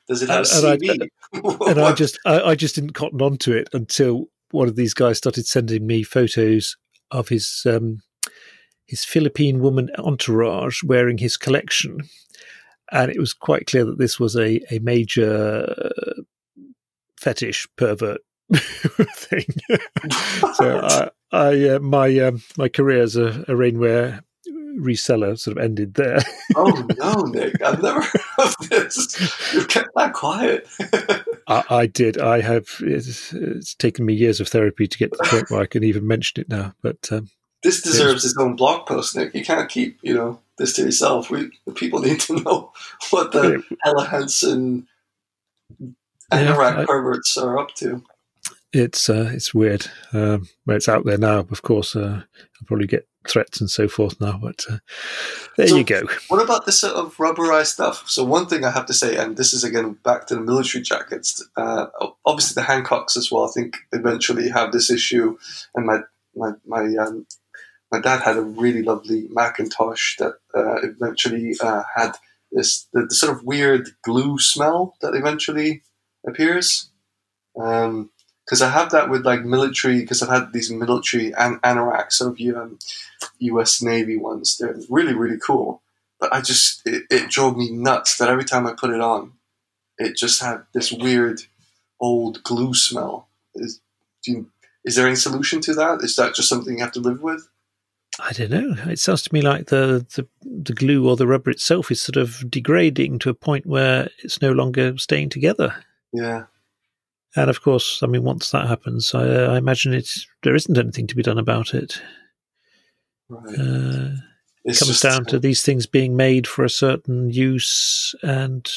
Does it have and, CV? And, I, and I just, I, I, just didn't cotton on to it until one of these guys started sending me photos of his um, his Philippine woman entourage wearing his collection, and it was quite clear that this was a a major fetish pervert thing. so I, I uh, my um, my career as a, a rainwear reseller sort of ended there. oh no, Nick! I've never heard of this. You've kept that quiet. I, I, did. I have. It's, it's, taken me years of therapy to get to the point where I can even mention it now. But um, this deserves its own blog post, Nick. You can't keep you know this to yourself. We the people need to know what the Helly Hansen anorak yeah, perverts are up to. It's uh, it's weird. Um, it's out there now. Of course, uh, I'll probably get threats and so forth now. But uh, there so you go. What about this sort of rubberized stuff? So one thing I have to say, and this is again back to the military jackets. Uh, obviously, the Hancocks as well. I think eventually have this issue, and my my my um, my dad had a really lovely Mackintosh that uh, eventually uh, had this the, the, sort of weird glue smell that eventually appears. Um, because I have that with like military, because I've had these military an- anoraks, of um, U.S. Navy ones. They're really, really cool. But I just, it, it drove me nuts that every time I put it on, it just had this weird old glue smell. Is, you, is there any solution to that? Is that just something you have to live with? I don't know. It sounds to me like the, the, the glue or the rubber itself is sort of degrading to a point where it's no longer staying together. Yeah. And of course, I mean, once that happens, I, uh, I imagine it's there isn't anything to be done about it. Right. Uh, it comes down to these things being made for a certain use, and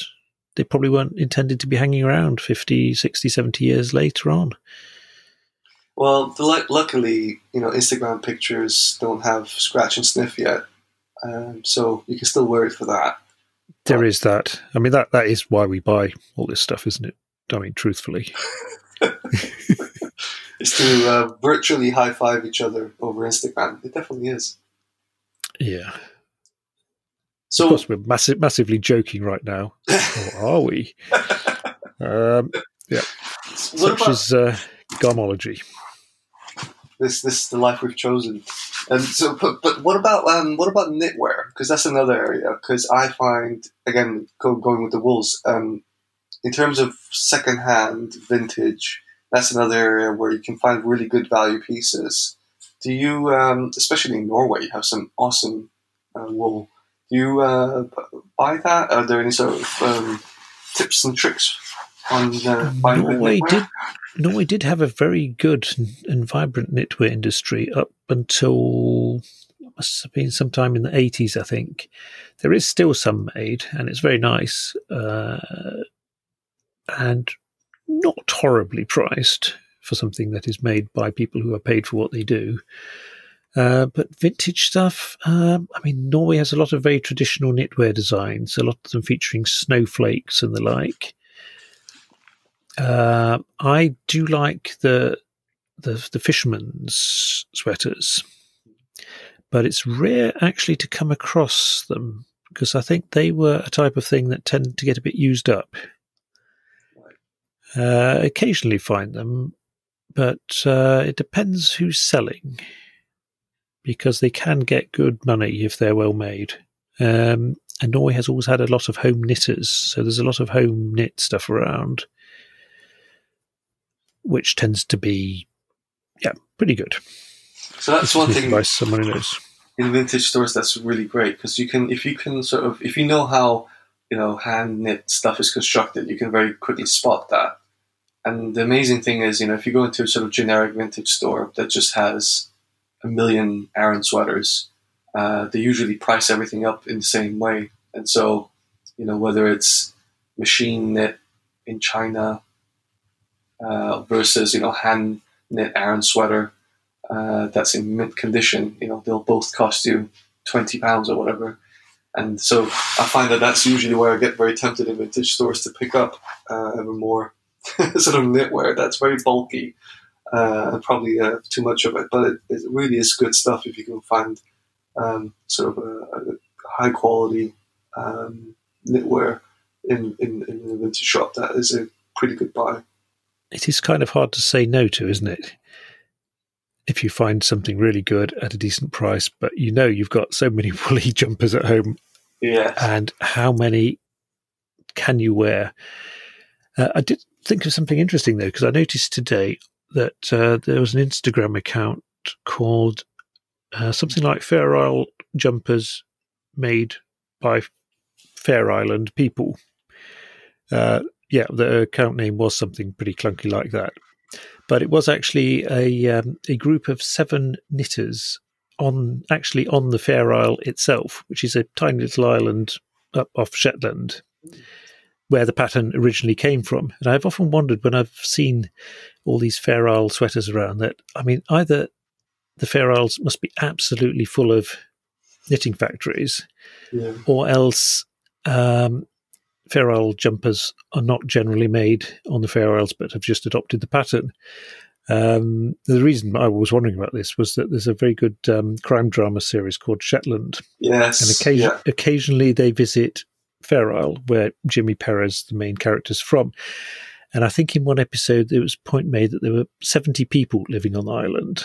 they probably weren't intended to be hanging around 50, 60, 70 years later on. Well, the, luckily, you know, Instagram pictures don't have scratch and sniff yet, um, so you can still wear it for that. There is that. I mean, that that is why we buy all this stuff, isn't it? I mean, truthfully. it's to uh, virtually high five each other over Instagram. It definitely is. Yeah. So, of course, we're massi- massively joking right now. or are we? Um, yeah. Such about is uh, Garmology. this? This is the life we've chosen. And so, but, but what about um, what about knitwear? Because that's another area. Because I find again going with the wolves. Um, in terms of secondhand vintage, that's another area where you can find really good value pieces. Do you, um, especially in Norway, you have some awesome uh, wool. Do you uh, buy that? Are there any sort of um, tips and tricks on uh, buying Norway knitwear? did Norway did have a very good and vibrant knitwear industry up until must have been sometime in the eighties, I think. There is still some made, and it's very nice, uh, and not horribly priced for something that is made by people who are paid for what they do. Uh, but vintage stuff, um, I mean, Norway has a lot of very traditional knitwear designs, a lot of them featuring snowflakes and the like. Uh, I do like the the the fisherman's sweaters, but it's rare actually to come across them because I think they were a type of thing that tend to get a bit used up. Uh, occasionally find them, but uh, it depends who's selling because they can get good money if they're well made. Um, and Norway has always had a lot of home knitters, so there's a lot of home knit stuff around, which tends to be, yeah, pretty good. So that's one thing by someone who knows. in vintage stores that's really great because you can if you can sort of if you know how you know hand knit stuff is constructed you can very quickly spot that and the amazing thing is you know if you go into a sort of generic vintage store that just has a million Aran sweaters uh, they usually price everything up in the same way and so you know whether it's machine knit in China uh, versus you know hand knit Aran sweater uh, that's in mint condition, you know, they'll both cost you twenty pounds or whatever. And so I find that that's usually where I get very tempted in vintage stores to pick up uh, ever more sort of knitwear that's very bulky uh, and probably uh, too much of it. But it, it really is good stuff if you can find um, sort of a, a high quality um, knitwear in, in, in a vintage shop. That is a pretty good buy. It is kind of hard to say no to, isn't it? If you find something really good at a decent price, but you know you've got so many woolly jumpers at home Yeah. and how many can you wear? Uh, I did think of something interesting though, because I noticed today that uh, there was an Instagram account called uh, something like Fair Isle Jumpers made by Fair Island people. Uh, yeah, the account name was something pretty clunky like that. But it was actually a um, a group of seven knitters on actually on the Fair Isle itself, which is a tiny little island up off Shetland, where the pattern originally came from. And I've often wondered when I've seen all these Fair Isle sweaters around that I mean either the Fair Isles must be absolutely full of knitting factories, Yeah. or else um, Fair Isle jumpers are not generally made on the Fair Isles, but have just adopted the pattern. Um, the reason I was wondering about this was that there's a very good um, crime drama series called Shetland, Yes. and occasion- yeah. occasionally they visit Fair Isle, where Jimmy Perez, the main character, is from. And I think in one episode there was a point made that there were 70 people living on the island.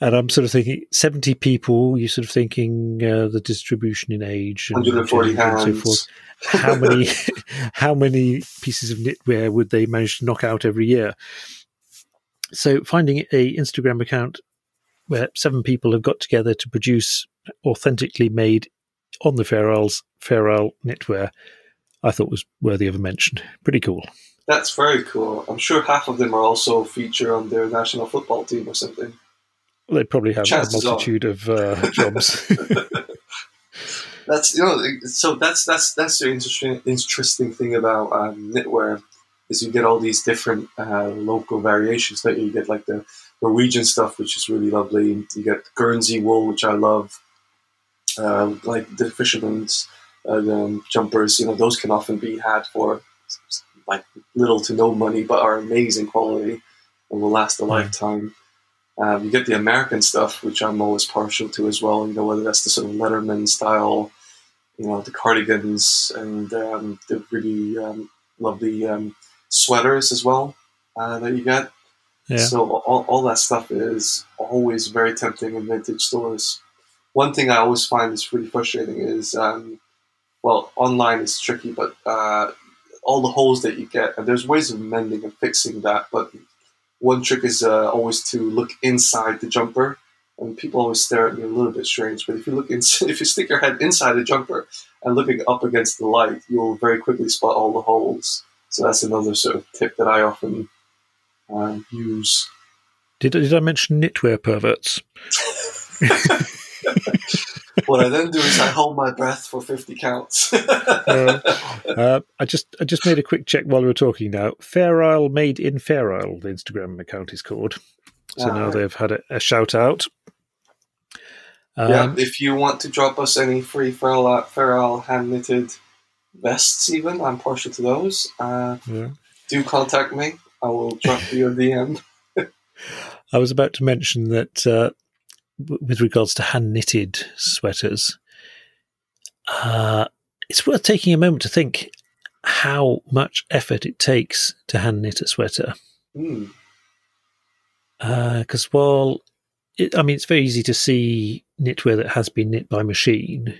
And I'm sort of thinking 70 people, you're sort of thinking uh, the distribution in age and, and so forth. How many, how many pieces of knitwear would they manage to knock out every year? So finding a Instagram account where seven people have got together to produce authentically made on the Fair Isles Fair Isle knitwear, I thought was worthy of a mention. Pretty cool. That's very cool. I'm sure half of them are also featured on their national football team or something. Well, they probably have Chances a multitude of uh, jobs. That's you know, so that's that's that's the interesting interesting thing about um, knitwear is you get all these different uh, local variations. That you get like the Norwegian stuff, which is really lovely. You get Guernsey wool, which I love. Uh, like the fishermen's uh, um, jumpers, you know, those can often be had for like little to no money, but are amazing quality and will last a Yeah. lifetime. Um, you get the American stuff, which I'm always partial to as well. You know, whether that's the sort of Letterman style, you know, the cardigans and um, the really um, lovely um, sweaters as well uh, that you get. Yeah. So all, all that stuff is always very tempting in vintage stores. One thing I always find is really frustrating is, um, well, online is tricky, but uh, all the holes that you get, and there's ways of mending and fixing that. But one trick is uh, always to look inside the jumper, and people always stare at me a little bit strange. But if you look in, if you stick your head inside the jumper and looking up against the light, you'll very quickly spot all the holes. So that's another sort of tip that I often uh, use. Did, did I mention knitwear perverts? what I then do is I hold my breath for fifty counts. uh, uh, I just I just made a quick check while we were talking. Now, Fair Isle Made in Fair Isle, the Instagram account is called. So now they've had a, a shout out. Um, yeah, if you want to drop us any free Fair Isle, Fair Isle hand knitted vests, even I'm partial to those. Uh, yeah. Do contact me. I will drop you a DM. I was about to mention that uh, with regards to hand knitted sweaters, uh, it's worth taking a moment to think how much effort it takes to hand knit a sweater. Because mm. uh, while it, I mean, it's very easy to see knitwear that has been knit by machine,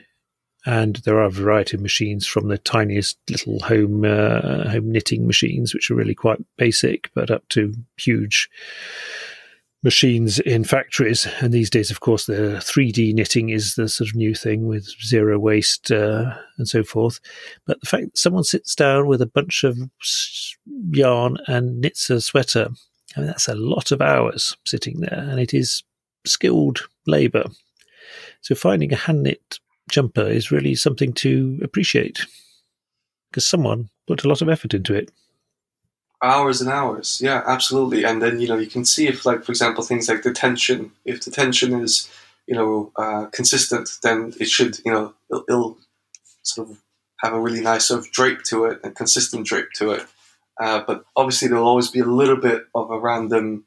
and there are a variety of machines from the tiniest little home uh, home knitting machines, which are really quite basic, but up to huge machines in factories. And these days, of course, the 3D knitting is the sort of new thing with zero waste uh, and so forth. But the fact that someone sits down with a bunch of yarn and knits a sweater, I mean, that's a lot of hours sitting there, and it is skilled labour. So finding a hand knit jumper is really something to appreciate because someone put a lot of effort into it hours and hours. Yeah absolutely. And then you know you can see if like for example things like the tension if the tension is you know uh, consistent then it should you know it'll, it'll, sort of have a really nice sort of drape to it and consistent drape to it. Uh, but obviously there'll always be a little bit of a random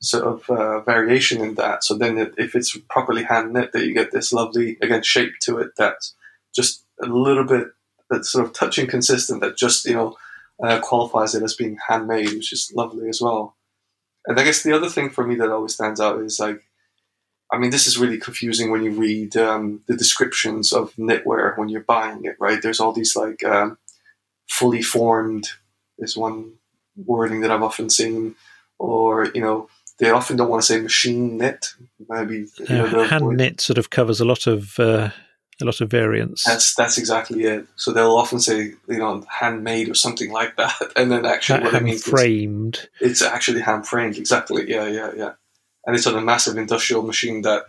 sort of uh, variation in that. So then it, if it's properly hand knit that you get this lovely again shape to it that's just a little bit that's sort of touching consistent that just you know uh, qualifies it as being handmade, which is lovely as well. And I guess the other thing for me that always stands out is like, I mean, this is really confusing when you read um, the descriptions of knitwear when you're buying it, right? There's all these like um, fully formed, is one wording that I've often seen, or, you know, they often don't want to say machine knit. Maybe you know, hand knit sort of covers a lot of uh, a lot of variants. That's that's exactly it. So they'll often say, you know, handmade or something like that, and then actually that what it means framed. It's actually hand framed. Exactly. Yeah, yeah, yeah. And it's on a massive industrial machine that.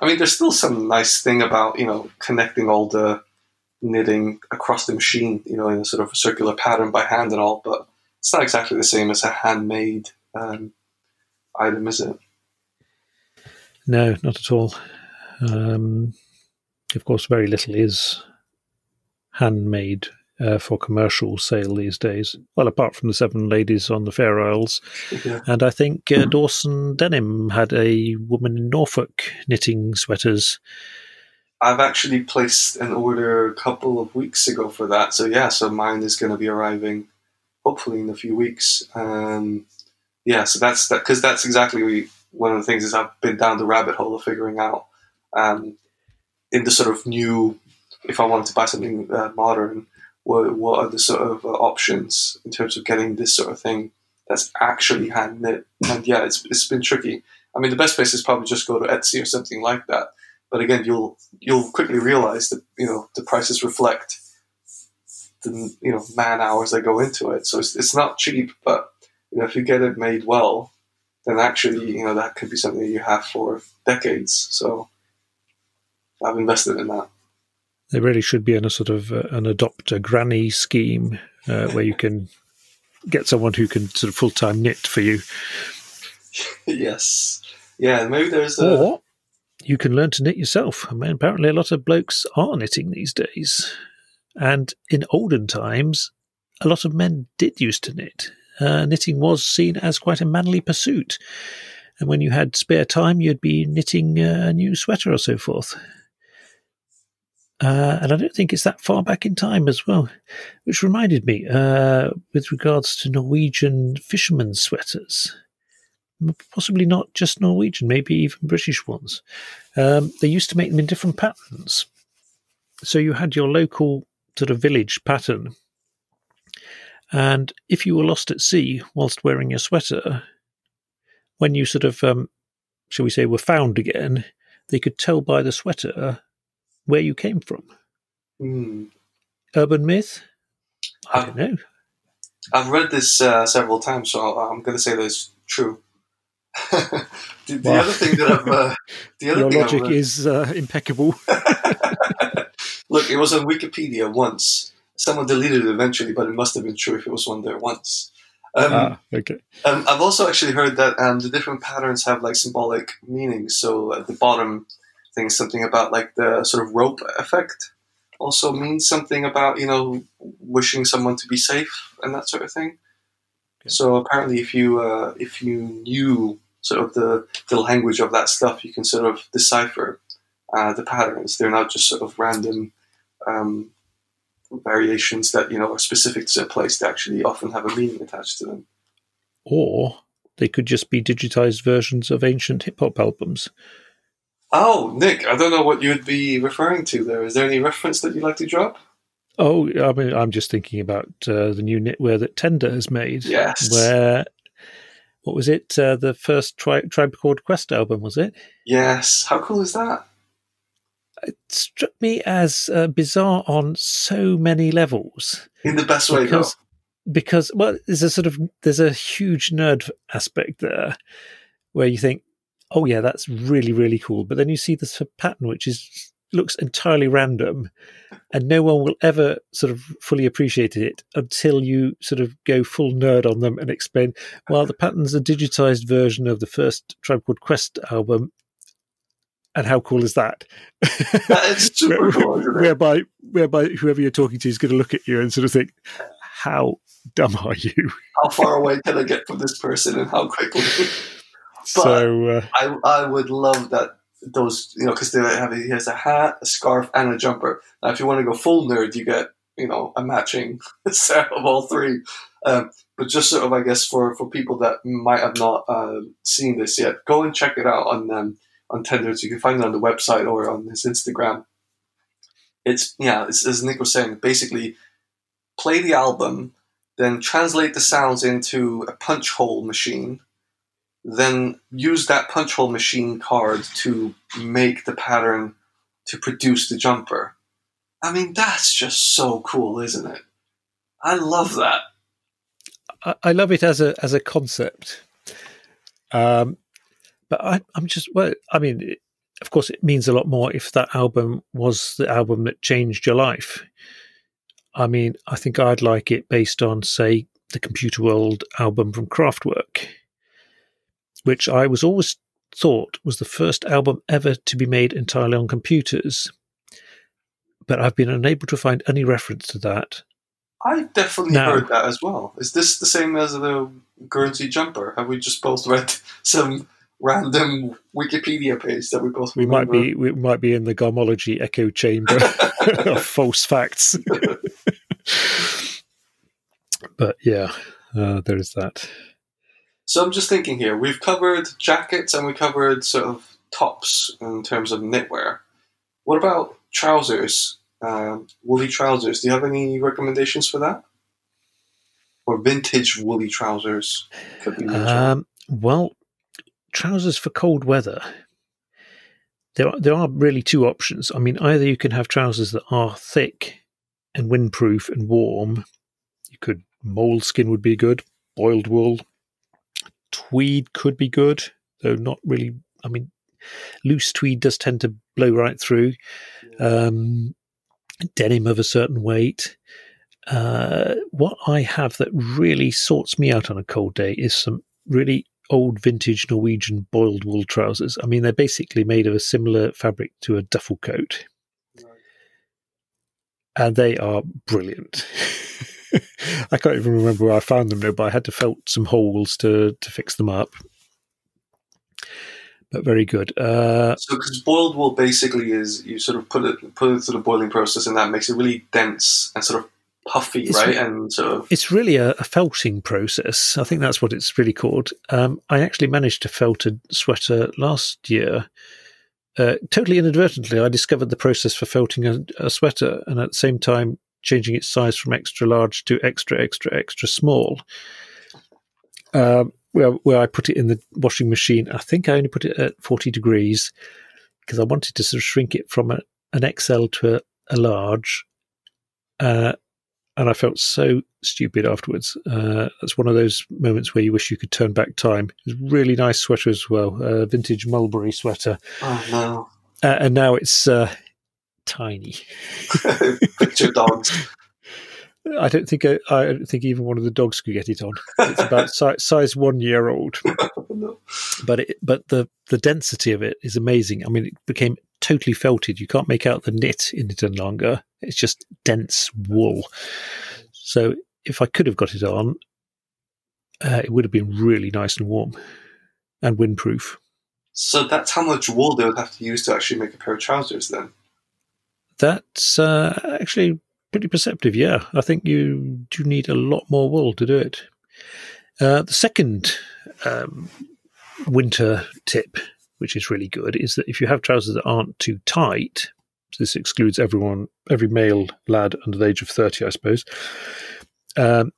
I mean, there's still some nice thing about you know connecting all the knitting across the machine, you know, in a sort of a circular pattern by hand and all, but it's not exactly the same as a handmade um, item, is it? No, not at all. Um, of course, very little is handmade uh, for commercial sale these days. Well, apart from the seven ladies on the Fair Isles. Yeah. And I think uh, Dawson Denim had a woman in Norfolk knitting sweaters. I've actually placed an order a couple of weeks ago for that. So, yeah, so mine is going to be arriving hopefully in a few weeks. Um, yeah, so that's that because that's exactly one of the things is I've been down the rabbit hole of figuring out um, in the sort of new, if I wanted to buy something uh, modern, what, what are the sort of uh, options in terms of getting this sort of thing that's actually hand knit? And yeah, it's, it's been tricky. I mean, the best place is probably just go to Etsy or something like that. But again, you'll you'll quickly realize that you know the prices reflect the you know man hours that go into it. So it's, it's not cheap, but you know if you get it made well, then actually you know that could be something that you have for decades. So I've invested in that. There really should be in a sort of uh, an adopt a granny scheme uh, where you can get someone who can sort of full time knit for you. yes, yeah, maybe there's a. Or you can learn to knit yourself. I mean, apparently, a lot of blokes are knitting these days, and in olden times, a lot of men did used to knit. Uh, knitting was seen as quite a manly pursuit. And when you had spare time, you'd be knitting a new sweater or so forth. Uh, and I don't think it's that far back in time as well, which reminded me, uh, with regards to Norwegian fishermen's sweaters, possibly not just Norwegian, maybe even British ones. Um, they used to make them in different patterns. So you had your local sort of village pattern. And if you were lost at sea whilst wearing your sweater, when you sort of, um, shall we say, were found again, they could tell by the sweater where you came from. Mm. Urban myth? I I've, don't know. I've read this uh, several times, so I'm going to say that it's true. the, the Wow. other thing that I've, uh, the other Your thing logic is uh, impeccable. look, it was on Wikipedia once. Someone deleted it eventually, but it must have been true if it was on there once. Um, ah, okay. Um, I've also actually heard that um, the different patterns have like symbolic meanings. So at the bottom thing, something about like the sort of rope effect also means something about you know wishing someone to be safe and that sort of thing. Okay. So apparently, if you uh, if you knew sort of the the language of that stuff, you can sort of decipher uh, the patterns. They're not just sort of random. Um, variations that you know are specific to a place they actually often have a meaning attached to them Or they could just be digitized versions of ancient hip hop albums. Oh, Nick, I don't know what you would be referring to there. Is there any reference that you'd like to drop? Oh, I mean, I'm just thinking about uh, the new knitwear that Tender has made. Yes. Where, what was it? Uh, the first tri- Tribe Called Quest album, was it? Yes. How cool is that? It struck me as uh, bizarre on so many levels. In the best way, because because well there's a sort of there's a huge nerd aspect there where you think oh yeah that's really really cool. But then you see this pattern which is looks entirely random and no one will ever sort of fully appreciate it until you sort of go full nerd on them and explain. Well the pattern's a digitized version of the first tribe called quest album. And how cool is that? That is super cool, whereby whereby whoever you're talking to is going to look at you and sort of think how dumb are you? How far away can I get from this person and how quickly? so uh, I, I would love that those, you know, because they have he has a hat, a scarf, and a jumper. Now, if you want to go full nerd, you get, you know, a matching set of all three. Um, but just sort of, I guess, for, for people that might have not uh, seen this yet, go and check it out on um, on Tenders. You can find it on the website or on his Instagram. It's yeah, it's, as Nick was saying, basically play the album, then translate the sounds into a punch hole machine, then use that punch hole machine card to make the pattern to produce the jumper. I mean, that's just so cool, isn't it? I love that. I, love it as a as a concept um but I, i'm just well i mean it, of course it means a lot more if that album was the album that changed your life i mean i think i'd like it based on say the computer world album from kraftwerk which i was always thought was the first album ever to be made entirely on computers but i've been unable to find any reference to that I definitely No. heard that as well. Is this the same as the Guernsey jumper? Have we just both read some random Wikipedia page that we both We might be we might be in the Garmology echo chamber of false facts. but yeah, uh, there is that. So I'm just thinking here. We've covered jackets and we covered sort of tops in terms of knitwear. What about trousers? Um, woolly trousers. Do you have any recommendations for that? Or vintage woolly trousers. Um, well, trousers for cold weather. There are, there are really two options. I mean, either you can have trousers that are thick and windproof and warm. You could moleskin would be good. Boiled wool, tweed could be good, though not really. I mean, loose tweed does tend to blow right through. Um, denim of a certain weight. Uh, what I have that really sorts me out on a cold day is some really old vintage Norwegian boiled wool trousers. I mean, they're basically made of a similar fabric to a duffel coat, and they are brilliant. I can't even remember where I found them now, but I had to felt some holes to to fix them up. but very good. Uh, So, because boiled wool basically is you sort of put it put it through the boiling process, and that makes it really dense and sort of puffy, right? And sort of it's really a, a felting process. I think that's what it's really called. Um, I actually managed to felt a sweater last year. Uh, totally inadvertently, I discovered the process for felting a, a sweater, and at the same time changing its size from extra large to extra, extra, extra small. Um, where, where I put it in the washing machine, I think I only put it at 40 degrees because I wanted to sort of shrink it from a, an XL to a, a large. Uh, and I felt so stupid afterwards. Uh, it's one of those moments where you wish you could turn back time. It was a really nice sweater as well, a vintage Mulberry sweater, oh no, uh, and now it's uh, tiny. picture dogs. I don't think I, I don't think even one of the dogs could get it on. It's about si- size one year old, no. but it, but the the density of it is amazing. I mean, it became totally felted. You can't make out the knit in it any longer. It's just dense wool. So if I could have got it on, uh, it would have been really nice and warm and windproof. So that's how much wool they would have to use to actually make a pair of trousers. Then That's uh, actually pretty perceptive. Yeah, I think you do need a lot more wool to do it. Uh, the second um, winter tip, which is really good, is that if you have trousers that aren't too tight, so this excludes everyone, every male lad under the age of thirty, I suppose. Um,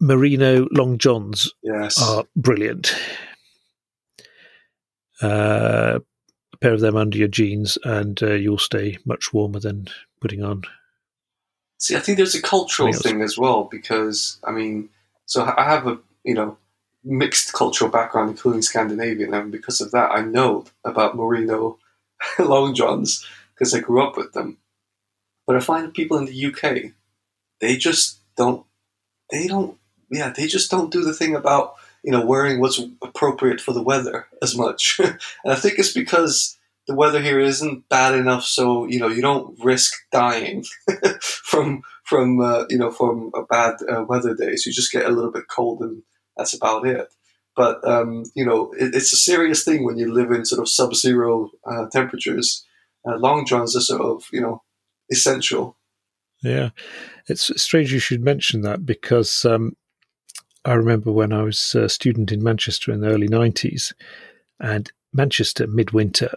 merino long johns yes, are brilliant. Uh, a pair of them under your jeans, and uh, you'll stay much warmer than putting on. See, I think there's a cultural thing as well because I mean, so I have a you know mixed cultural background, including Scandinavian, and because of that, I know about merino long johns because I grew up with them. But I find people in the UK, they just don't, they don't, yeah, they just don't do the thing about you know wearing what's appropriate for the weather as much, and I think it's because the weather here isn't bad enough, so you know you don't risk dying from from uh, you know from a bad uh, weather days. You just get a little bit cold, and that's about it. But um, you know it, it's a serious thing when you live in sort of sub-zero uh, temperatures. Uh, long johns are sort of you know essential. Yeah, it's strange you should mention that because um, I remember when I was a student in Manchester in the early nineties, and Manchester midwinter,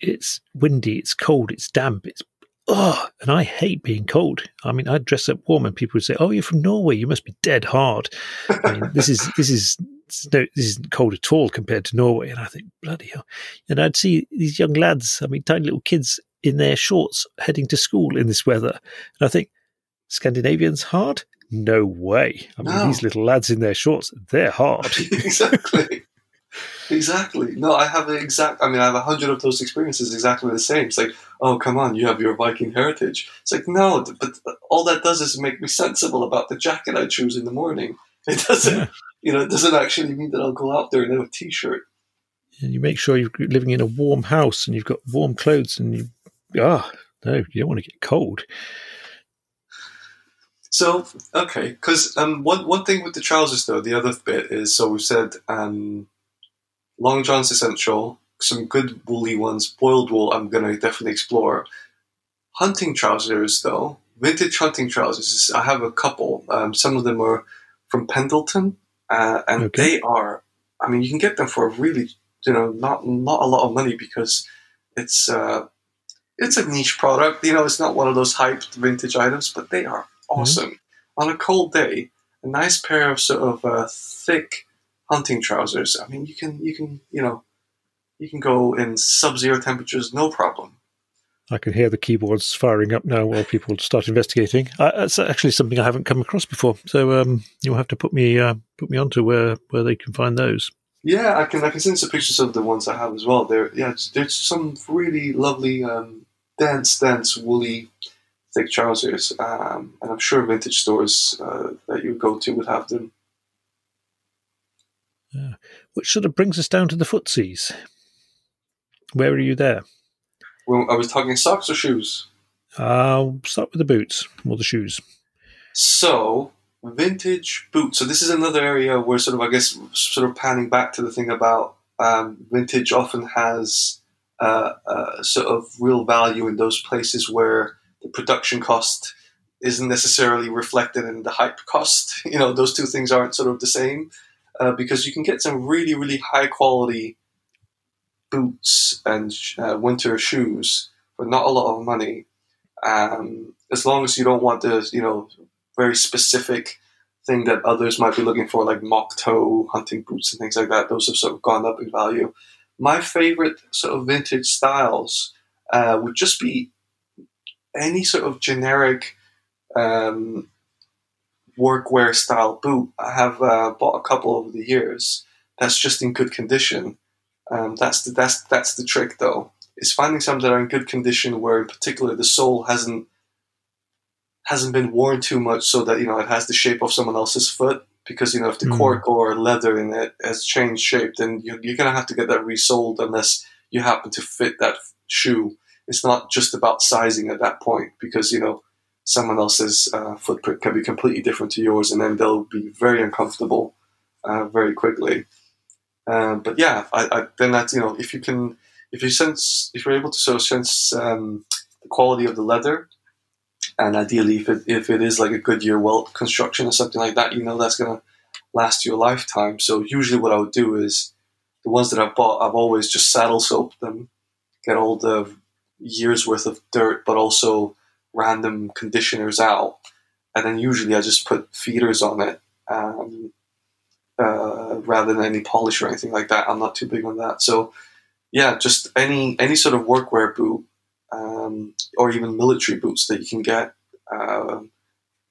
it's windy, it's cold, it's damp, it's oh, and I hate being cold. I mean, I'd dress up warm, and people would say, "Oh, you're from Norway, you must be dead hard." I mean, this is this is no, this isn't cold at all compared to Norway. And I think, bloody hell. And I'd see these young lads, I mean, tiny little kids in their shorts heading to school in this weather. And I think, Scandinavians hard? No way. I mean, No. these little lads in their shorts, they're hard. exactly. Exactly. No, I have the exact. I mean, I have a hundred of those experiences exactly the same. It's like, oh, come on, you have your Viking heritage. It's like, no, but all that does is make me sensible about the jacket I choose in the morning. It doesn't, Yeah. you know, it doesn't actually mean that I'll go out there in a t-shirt. and you make sure you're living in a warm house and you've got warm clothes and you, ah, no, you don't want to get cold. So okay, because um, one one thing with the trousers though, the other bit is so we've said um, long johns essential, some good woolly ones, boiled wool. I'm gonna definitely explore. Hunting trousers though, vintage hunting trousers. I have a couple. Um, some of them are from Pendleton, uh, and Okay. they are. I mean, you can get them for a really, you know, not not a lot of money because it's uh, it's a niche product. You know, it's not one of those hyped vintage items, but they are awesome. On a cold day, a nice pair of sort of uh, thick hunting trousers. I mean, you can you can you know you can go in sub-zero temperatures, no problem. I can hear the keyboards firing up now while people start investigating. Uh, that's actually something I haven't come across before. So um, you'll have to put me uh, put me onto where, where they can find those. Yeah, I can I can send some pictures of the ones I have as well. There, yeah, there's some really lovely um, dense, dense, woolly, thick trousers, um, and I'm sure vintage stores uh, that you go to would have them. Which sort of brings us down to the footsies. Where are you there? Well, I was talking socks or shoes. I'll start with the boots or the shoes. So, vintage boots. So this is another area where sort of I guess sort of panning back to the thing about um, vintage often has uh, uh, sort of real value in those places where the production cost isn't necessarily reflected in the hype cost. You know, those two things aren't sort of the same uh, because you can get some really, really high quality boots and uh, winter shoes for not a lot of money. Um, as long as you don't want the, you know, very specific thing that others might be looking for, like mock toe hunting boots and things like that. Those have sort of gone up in value. My favorite sort of vintage styles uh, would just be any sort of generic um, workwear style boot. I have uh, bought a couple over the years. That's just in good condition. Um, that's the that's that's the trick though. Is finding some that are in good condition where in particular the sole hasn't hasn't been worn too much so that you know it has the shape of someone else's foot because you know if the mm. cork or leather in it has changed shape then you're, you're going to have to get that resoled unless you happen to fit that shoe it's not just about sizing at that point because you know someone else's uh, footprint can be completely different to yours and then they'll be very uncomfortable uh, very quickly um, but yeah I, I, then that's you know if you can if you sense if you're able to sort of sense um, the quality of the leather and ideally, if it, if it is like a Goodyear welt construction or something like that, you know that's going to last you a lifetime. So usually, what I would do is the ones that I've bought, I've always just saddle soaped them, get all the years worth of dirt, but also random conditioners out, and then usually I just put feeders on it. Um, uh, rather than any polish or anything like that, I'm not too big on that. So, yeah, just any any sort of workwear boot um, or even military boots that you can get uh,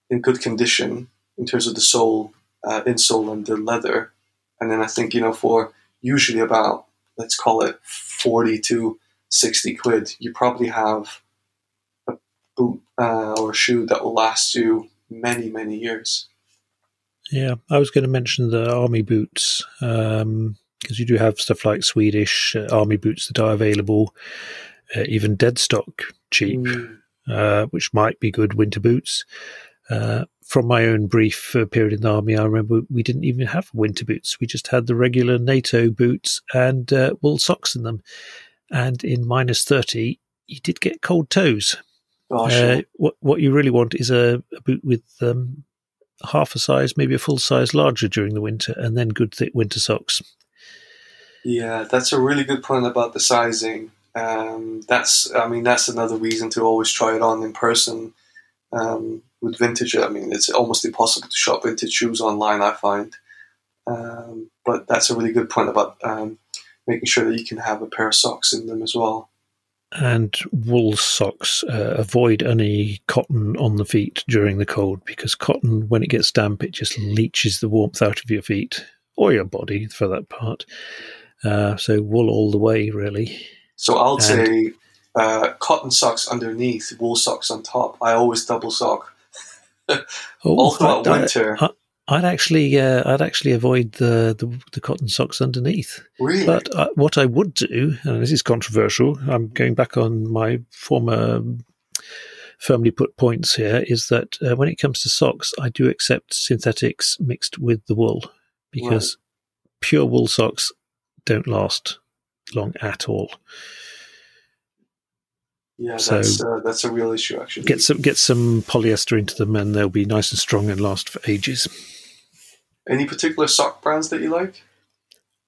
in good condition in terms of the sole, uh, insole, and the leather. And then I think you know for usually about let's call it forty to sixty quid, you probably have a boot uh, or a shoe that will last you many many years. Yeah, I was going to mention the army boots because um, you do have stuff like Swedish uh, army boots that are available uh, even dead stock cheap, mm. uh, which might be good winter boots. Uh, from my own brief uh, period in the army, I remember we didn't even have winter boots. We just had the regular NATO boots and uh, wool socks in them. And in minus 30, you did get cold toes. Oh, sure. what, what you really want is a, a boot with um, half a size, maybe a full size larger during the winter, and then good thick winter socks. Yeah, that's a really good point about the sizing. Um, that's, I mean, that's another reason to always try it on in person. Um, with vintage, I mean, it's almost impossible to shop vintage shoes online. I find, um, but that's a really good point about um, making sure that you can have a pair of socks in them as well. And wool socks uh, avoid any cotton on the feet during the cold because cotton, when it gets damp, it just leaches the warmth out of your feet or your body for that part. Uh, so wool all the way, really. So I'll and say uh, cotton socks underneath, wool socks on top. I always double sock. oh, All throughout I, winter. I, I'd actually, uh, I'd actually avoid the, the, the cotton socks underneath. Really, but uh, what I would do, and this is controversial, I'm going back on my former firmly put points here, is that uh, when it comes to socks, I do accept synthetics mixed with the wool because right. pure wool socks don't last long at all. Yeah, so that's uh, that's a real issue actually. Get some get some polyester into them, and they'll be nice and strong and last for ages. Any particular sock brands that you like?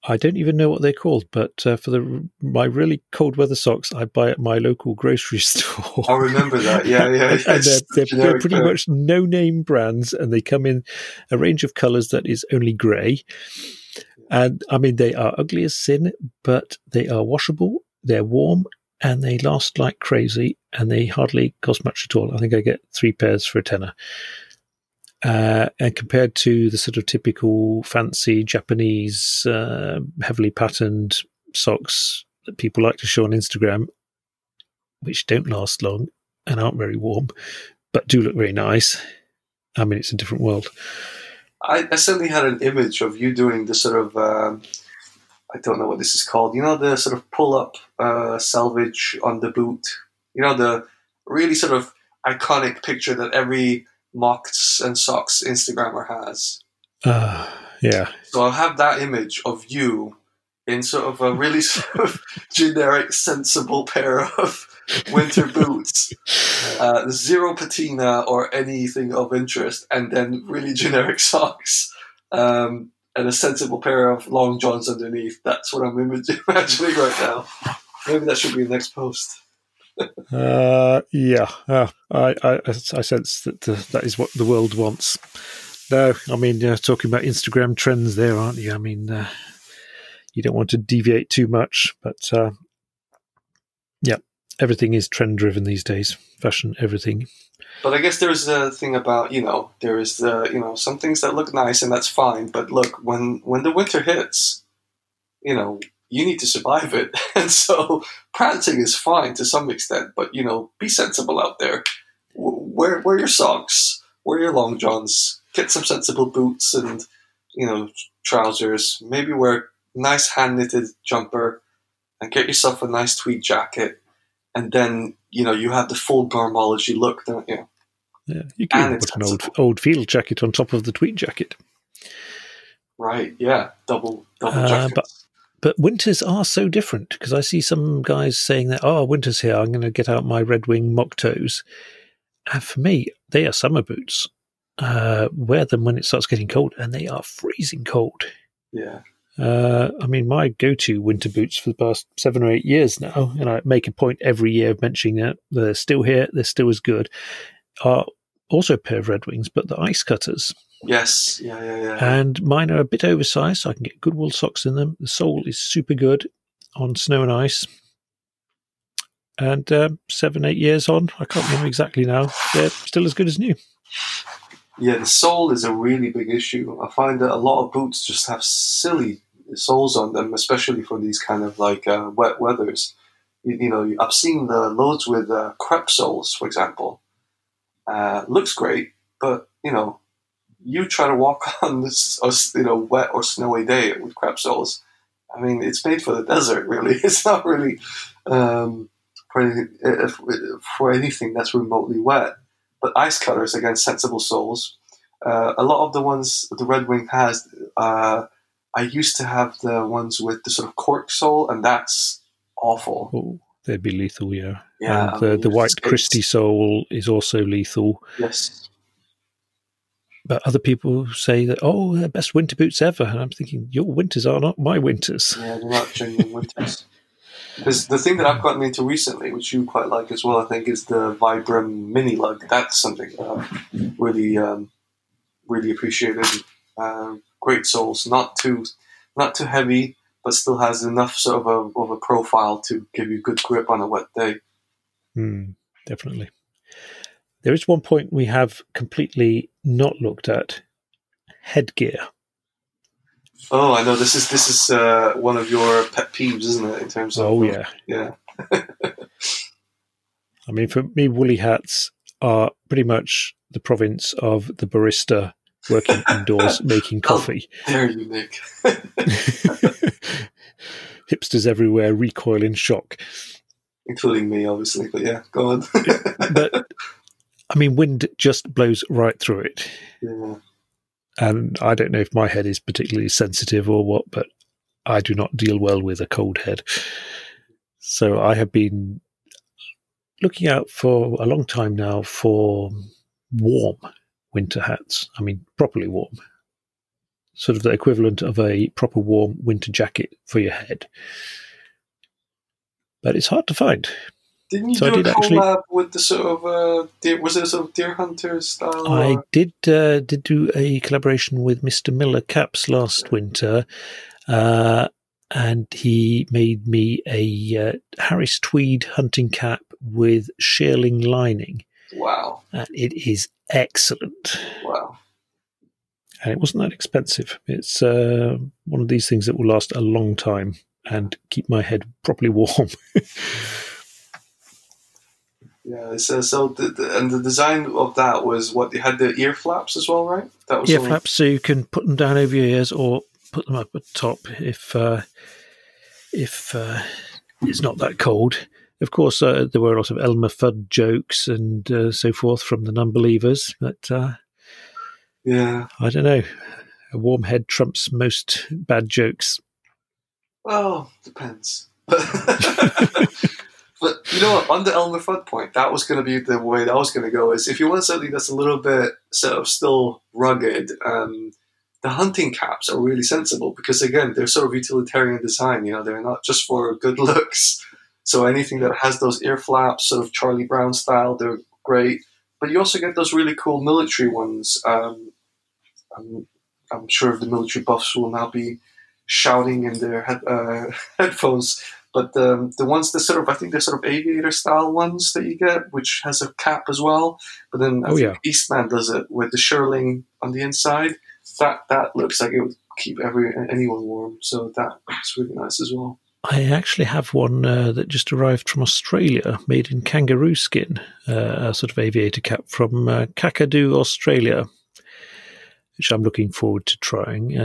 I don't even know what they're called, but uh, for the my really cold weather socks, I buy at my local grocery store. I remember that. Yeah, yeah. and they're, they're, they're, pretty much no name brands, and they come in a range of colours that is only grey. And I mean, they are ugly as sin, but they are washable, they're warm, and they last like crazy, and they hardly cost much at all. I think I get three pairs for a tenner. Uh, and compared to the sort of typical fancy Japanese, uh, heavily patterned socks that people like to show on Instagram, which don't last long and aren't very warm, but do look very nice. I mean, it's a different world. I, I suddenly had an image of you doing the sort of um, I don't know what this is called. You know the sort of pull up uh, selvage on the boot. You know the really sort of iconic picture that every mocks and socks Instagrammer has. Uh, yeah. So I'll have that image of you in sort of a really sort of generic, sensible pair of winter boots, uh, zero patina or anything of interest, and then really generic socks. Um, and a sensible pair of long johns underneath. That's what I'm imagining right now. Maybe that should be the next post. Uh, yeah, uh, I, I, I sense that uh, that is what the world wants. No, I mean, you're talking about Instagram trends there, aren't you? I mean, uh, you don't want to deviate too much, but uh, yeah, everything is trend driven these days. Fashion, everything. But I guess there's a thing about you know there is uh, you know some things that look nice and that's fine. But look, when when the winter hits, you know you need to survive it, and so prancing is fine to some extent. But you know, be sensible out there. Wear wear your socks, wear your long johns, get some sensible boots and you know trousers. Maybe wear a nice hand knitted jumper and get yourself a nice tweed jacket, and then you know you have the full Garmology look, don't you? Yeah, you can put an old old field jacket on top of the tweed jacket. Right. Yeah. Double double uh, But but winters are so different because I see some guys saying that oh winter's here I'm going to get out my Red Wing mock toes, and for me they are summer boots. Uh, wear them when it starts getting cold, and they are freezing cold. Yeah. Uh, I mean, my go-to winter boots for the past seven or eight years now, and I make a point every year of mentioning that they're still here, they're still as good, are also a pair of Red Wings, but the ice cutters. Yes, yeah, yeah, yeah. And mine are a bit oversized, so I can get good wool socks in them. The sole is super good on snow and ice. And uh, seven, eight years on, I can't remember exactly now, they're still as good as new. Yeah, the sole is a really big issue. I find that a lot of boots just have silly soles on them, especially for these kind of like uh, wet weathers. You, you, know, I've seen the loads with uh, crepe soles, for example. Uh, looks great, but you know, you try to walk on this, you know, wet or snowy day with crepe soles. I mean, it's made for the desert, really. It's not really um, for, any, for anything that's remotely wet. But ice cutters, again, sensible soles. Uh, a lot of the ones the Red Wing has, uh, I used to have the ones with the sort of cork sole, and that's awful. Oh, they'd be lethal, yeah. Yeah. And the, the white Christy sole is also lethal. Yes. But other people say that, oh, they're best winter boots ever. And I'm thinking, your winters are not my winters. Yeah, they're not genuine winters. Because the thing that I've gotten into recently, which you quite like as well, I think, is the Vibram Mini Lug. That's something that I've really, um, really appreciated. Uh, great soles, not too, not too heavy, but still has enough sort of a, of a profile to give you good grip on a wet day. Mm, definitely. There is one point we have completely not looked at: headgear. Oh, I know. This is this is uh, one of your pet peeves, isn't it? In terms of oh yeah, yeah. I mean, for me, woolly hats are pretty much the province of the barista working indoors making coffee. Oh, there you, Nick. Hipsters everywhere recoil in shock, including me, obviously. But yeah, go on. but I mean, wind just blows right through it. Yeah. And I don't know if my head is particularly sensitive or what, but I do not deal well with a cold head. So I have been looking out for a long time now for warm winter hats. I mean, properly warm. Sort of the equivalent of a proper warm winter jacket for your head. But it's hard to find. Didn't you so do a collab actually, with the sort of uh, deer, was it a sort of deer hunter style? I or? did uh, did do a collaboration with Mister Miller Caps last winter, uh, and he made me a uh, Harris Tweed hunting cap with shearling lining. Wow! And it is excellent. Wow! And it wasn't that expensive. It's uh, one of these things that will last a long time and keep my head properly warm. Yeah, so, so the, the, and the design of that was what you had the ear flaps as well, right? That was ear flaps, so you can put them down over your ears or put them up at the top if uh, if uh, it's not that cold. Of course, uh, there were a lot of Elmer Fudd jokes and uh, so forth from the non-believers, but uh, yeah, I don't know. A warm head trumps most bad jokes. Well, depends. but you know what? On the Elmer Fudd point, that was going to be the way that I was going to go. Is if you want something that's a little bit sort of still rugged, um, the hunting caps are really sensible because again, they're sort of utilitarian design. You know, they're not just for good looks. So anything that has those ear flaps, sort of Charlie Brown style, they're great. But you also get those really cool military ones. Um, I'm, I'm, sure the military buffs will now be shouting in their head, uh, headphones. But um, the ones that sort of, I think they're sort of aviator style ones that you get, which has a cap as well. But then I oh, think yeah. Eastman does it with the shearling on the inside. That that looks like it would keep every anyone warm. So that's really nice as well. I actually have one uh, that just arrived from Australia, made in kangaroo skin, uh, a sort of aviator cap from uh, Kakadu, Australia, which I'm looking forward to trying.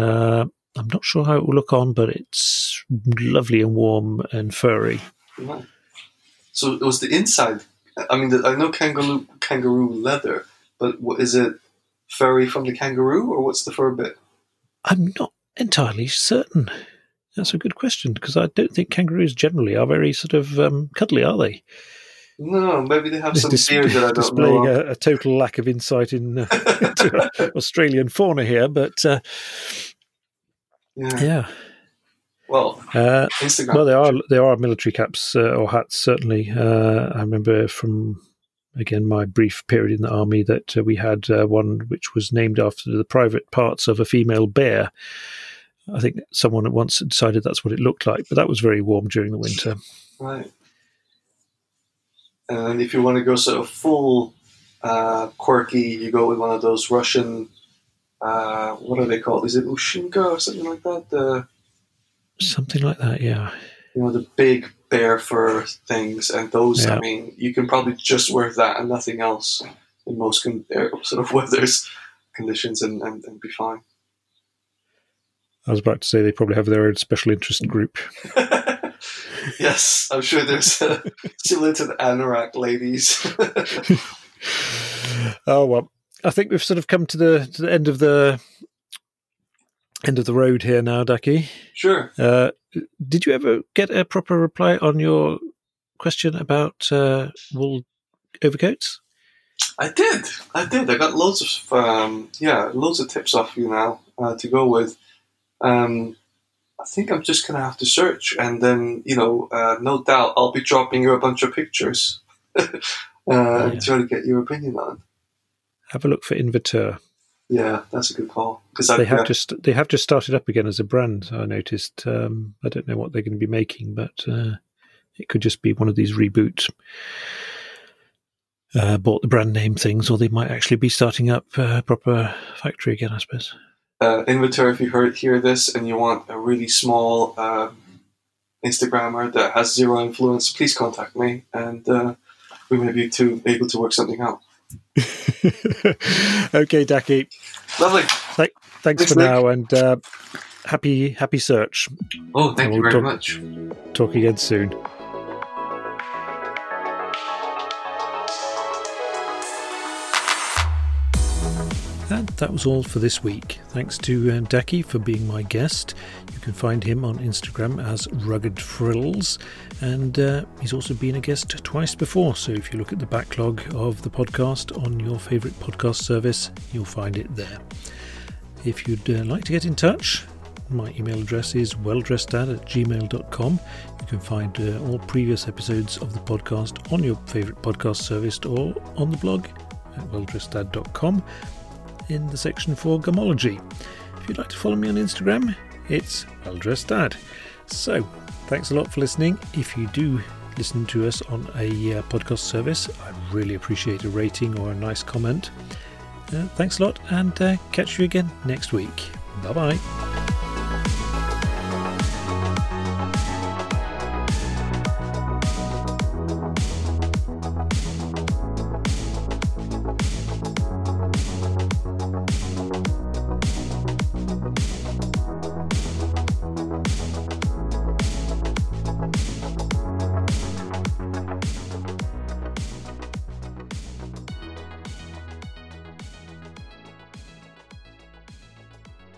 I'm not sure how it will look on, but it's lovely and warm and furry. So it was the inside. I mean, I know kangaroo kangaroo leather, but is it furry from the kangaroo, or what's the fur bit? I'm not entirely certain. That's a good question because I don't think kangaroos generally are very sort of um, cuddly, are they? No, maybe they have some dis- that I don't displaying know. A, a, total lack of insight in uh, Australian fauna here, but uh, yeah. yeah. Well, uh, Instagram. Well, there are there are military caps uh, or hats certainly. Uh, I remember from again my brief period in the army that uh, we had one which was named after the private parts of a female bear. I think someone at once decided that's what it looked like, but that was very warm during the winter. Right. And if you want to go sort of full uh, quirky, you go with one of those Russian, uh, what are they called? Is it Ushanka or something like that? The, something like that, yeah. You know, the big bear fur things. And those, yeah. I mean, you can probably just wear that and nothing else in most con- sort of weathers, conditions, and, and, and be fine. I was about to say they probably have their own special interest group. yes, I'm sure there's uh, similar to the Anorak ladies. oh well, I think we've sort of come to the to the end of the end of the road here now, Ducky. Sure. Uh, did you ever get a proper reply on your question about uh, wool overcoats? I did. I did. I got loads of um, yeah, loads of tips off you now uh, to go with. Um, I think I'm just gonna have to search, and then you know, uh, no doubt, I'll be dropping you a bunch of pictures uh, oh, yeah. try to get your opinion on. Have a look for Invertere. Yeah, that's a good call because they have uh, just they have just started up again as a brand. I noticed. Um, I don't know what they're going to be making, but uh, it could just be one of these reboot. Uh, bought the brand name things, or they might actually be starting up a proper factory again. I suppose uh, Invertere, if you heard hear this and you want a really small uh, Instagrammer that has zero influence, please contact me, and uh, we may be to, able to work something out. okay, Daki. Lovely. Th- thanks, for now, and uh, happy happy search. Oh, thank we'll you very talk, much. Talk again soon. And that was all for this week. Thanks to uh, Daki for being my guest. You can find him on Instagram as Rugged Frills, and uh, he's also been a guest twice before. So if you look at the backlog of the podcast on your favourite podcast service, you'll find it there. If you'd uh, like to get in touch, my email address is welldresseddad at gmail.com. You can find uh, all previous episodes of the podcast on your favourite podcast service or on the blog at welldresseddad.com in the section for Garmology. If you'd like to follow me on Instagram, it's Well Dressed Dad. So, thanks a lot for listening. If you do listen to us on a uh, podcast service, I really appreciate a rating or a nice comment. Uh, thanks a lot, and uh, catch you again next week. Bye bye.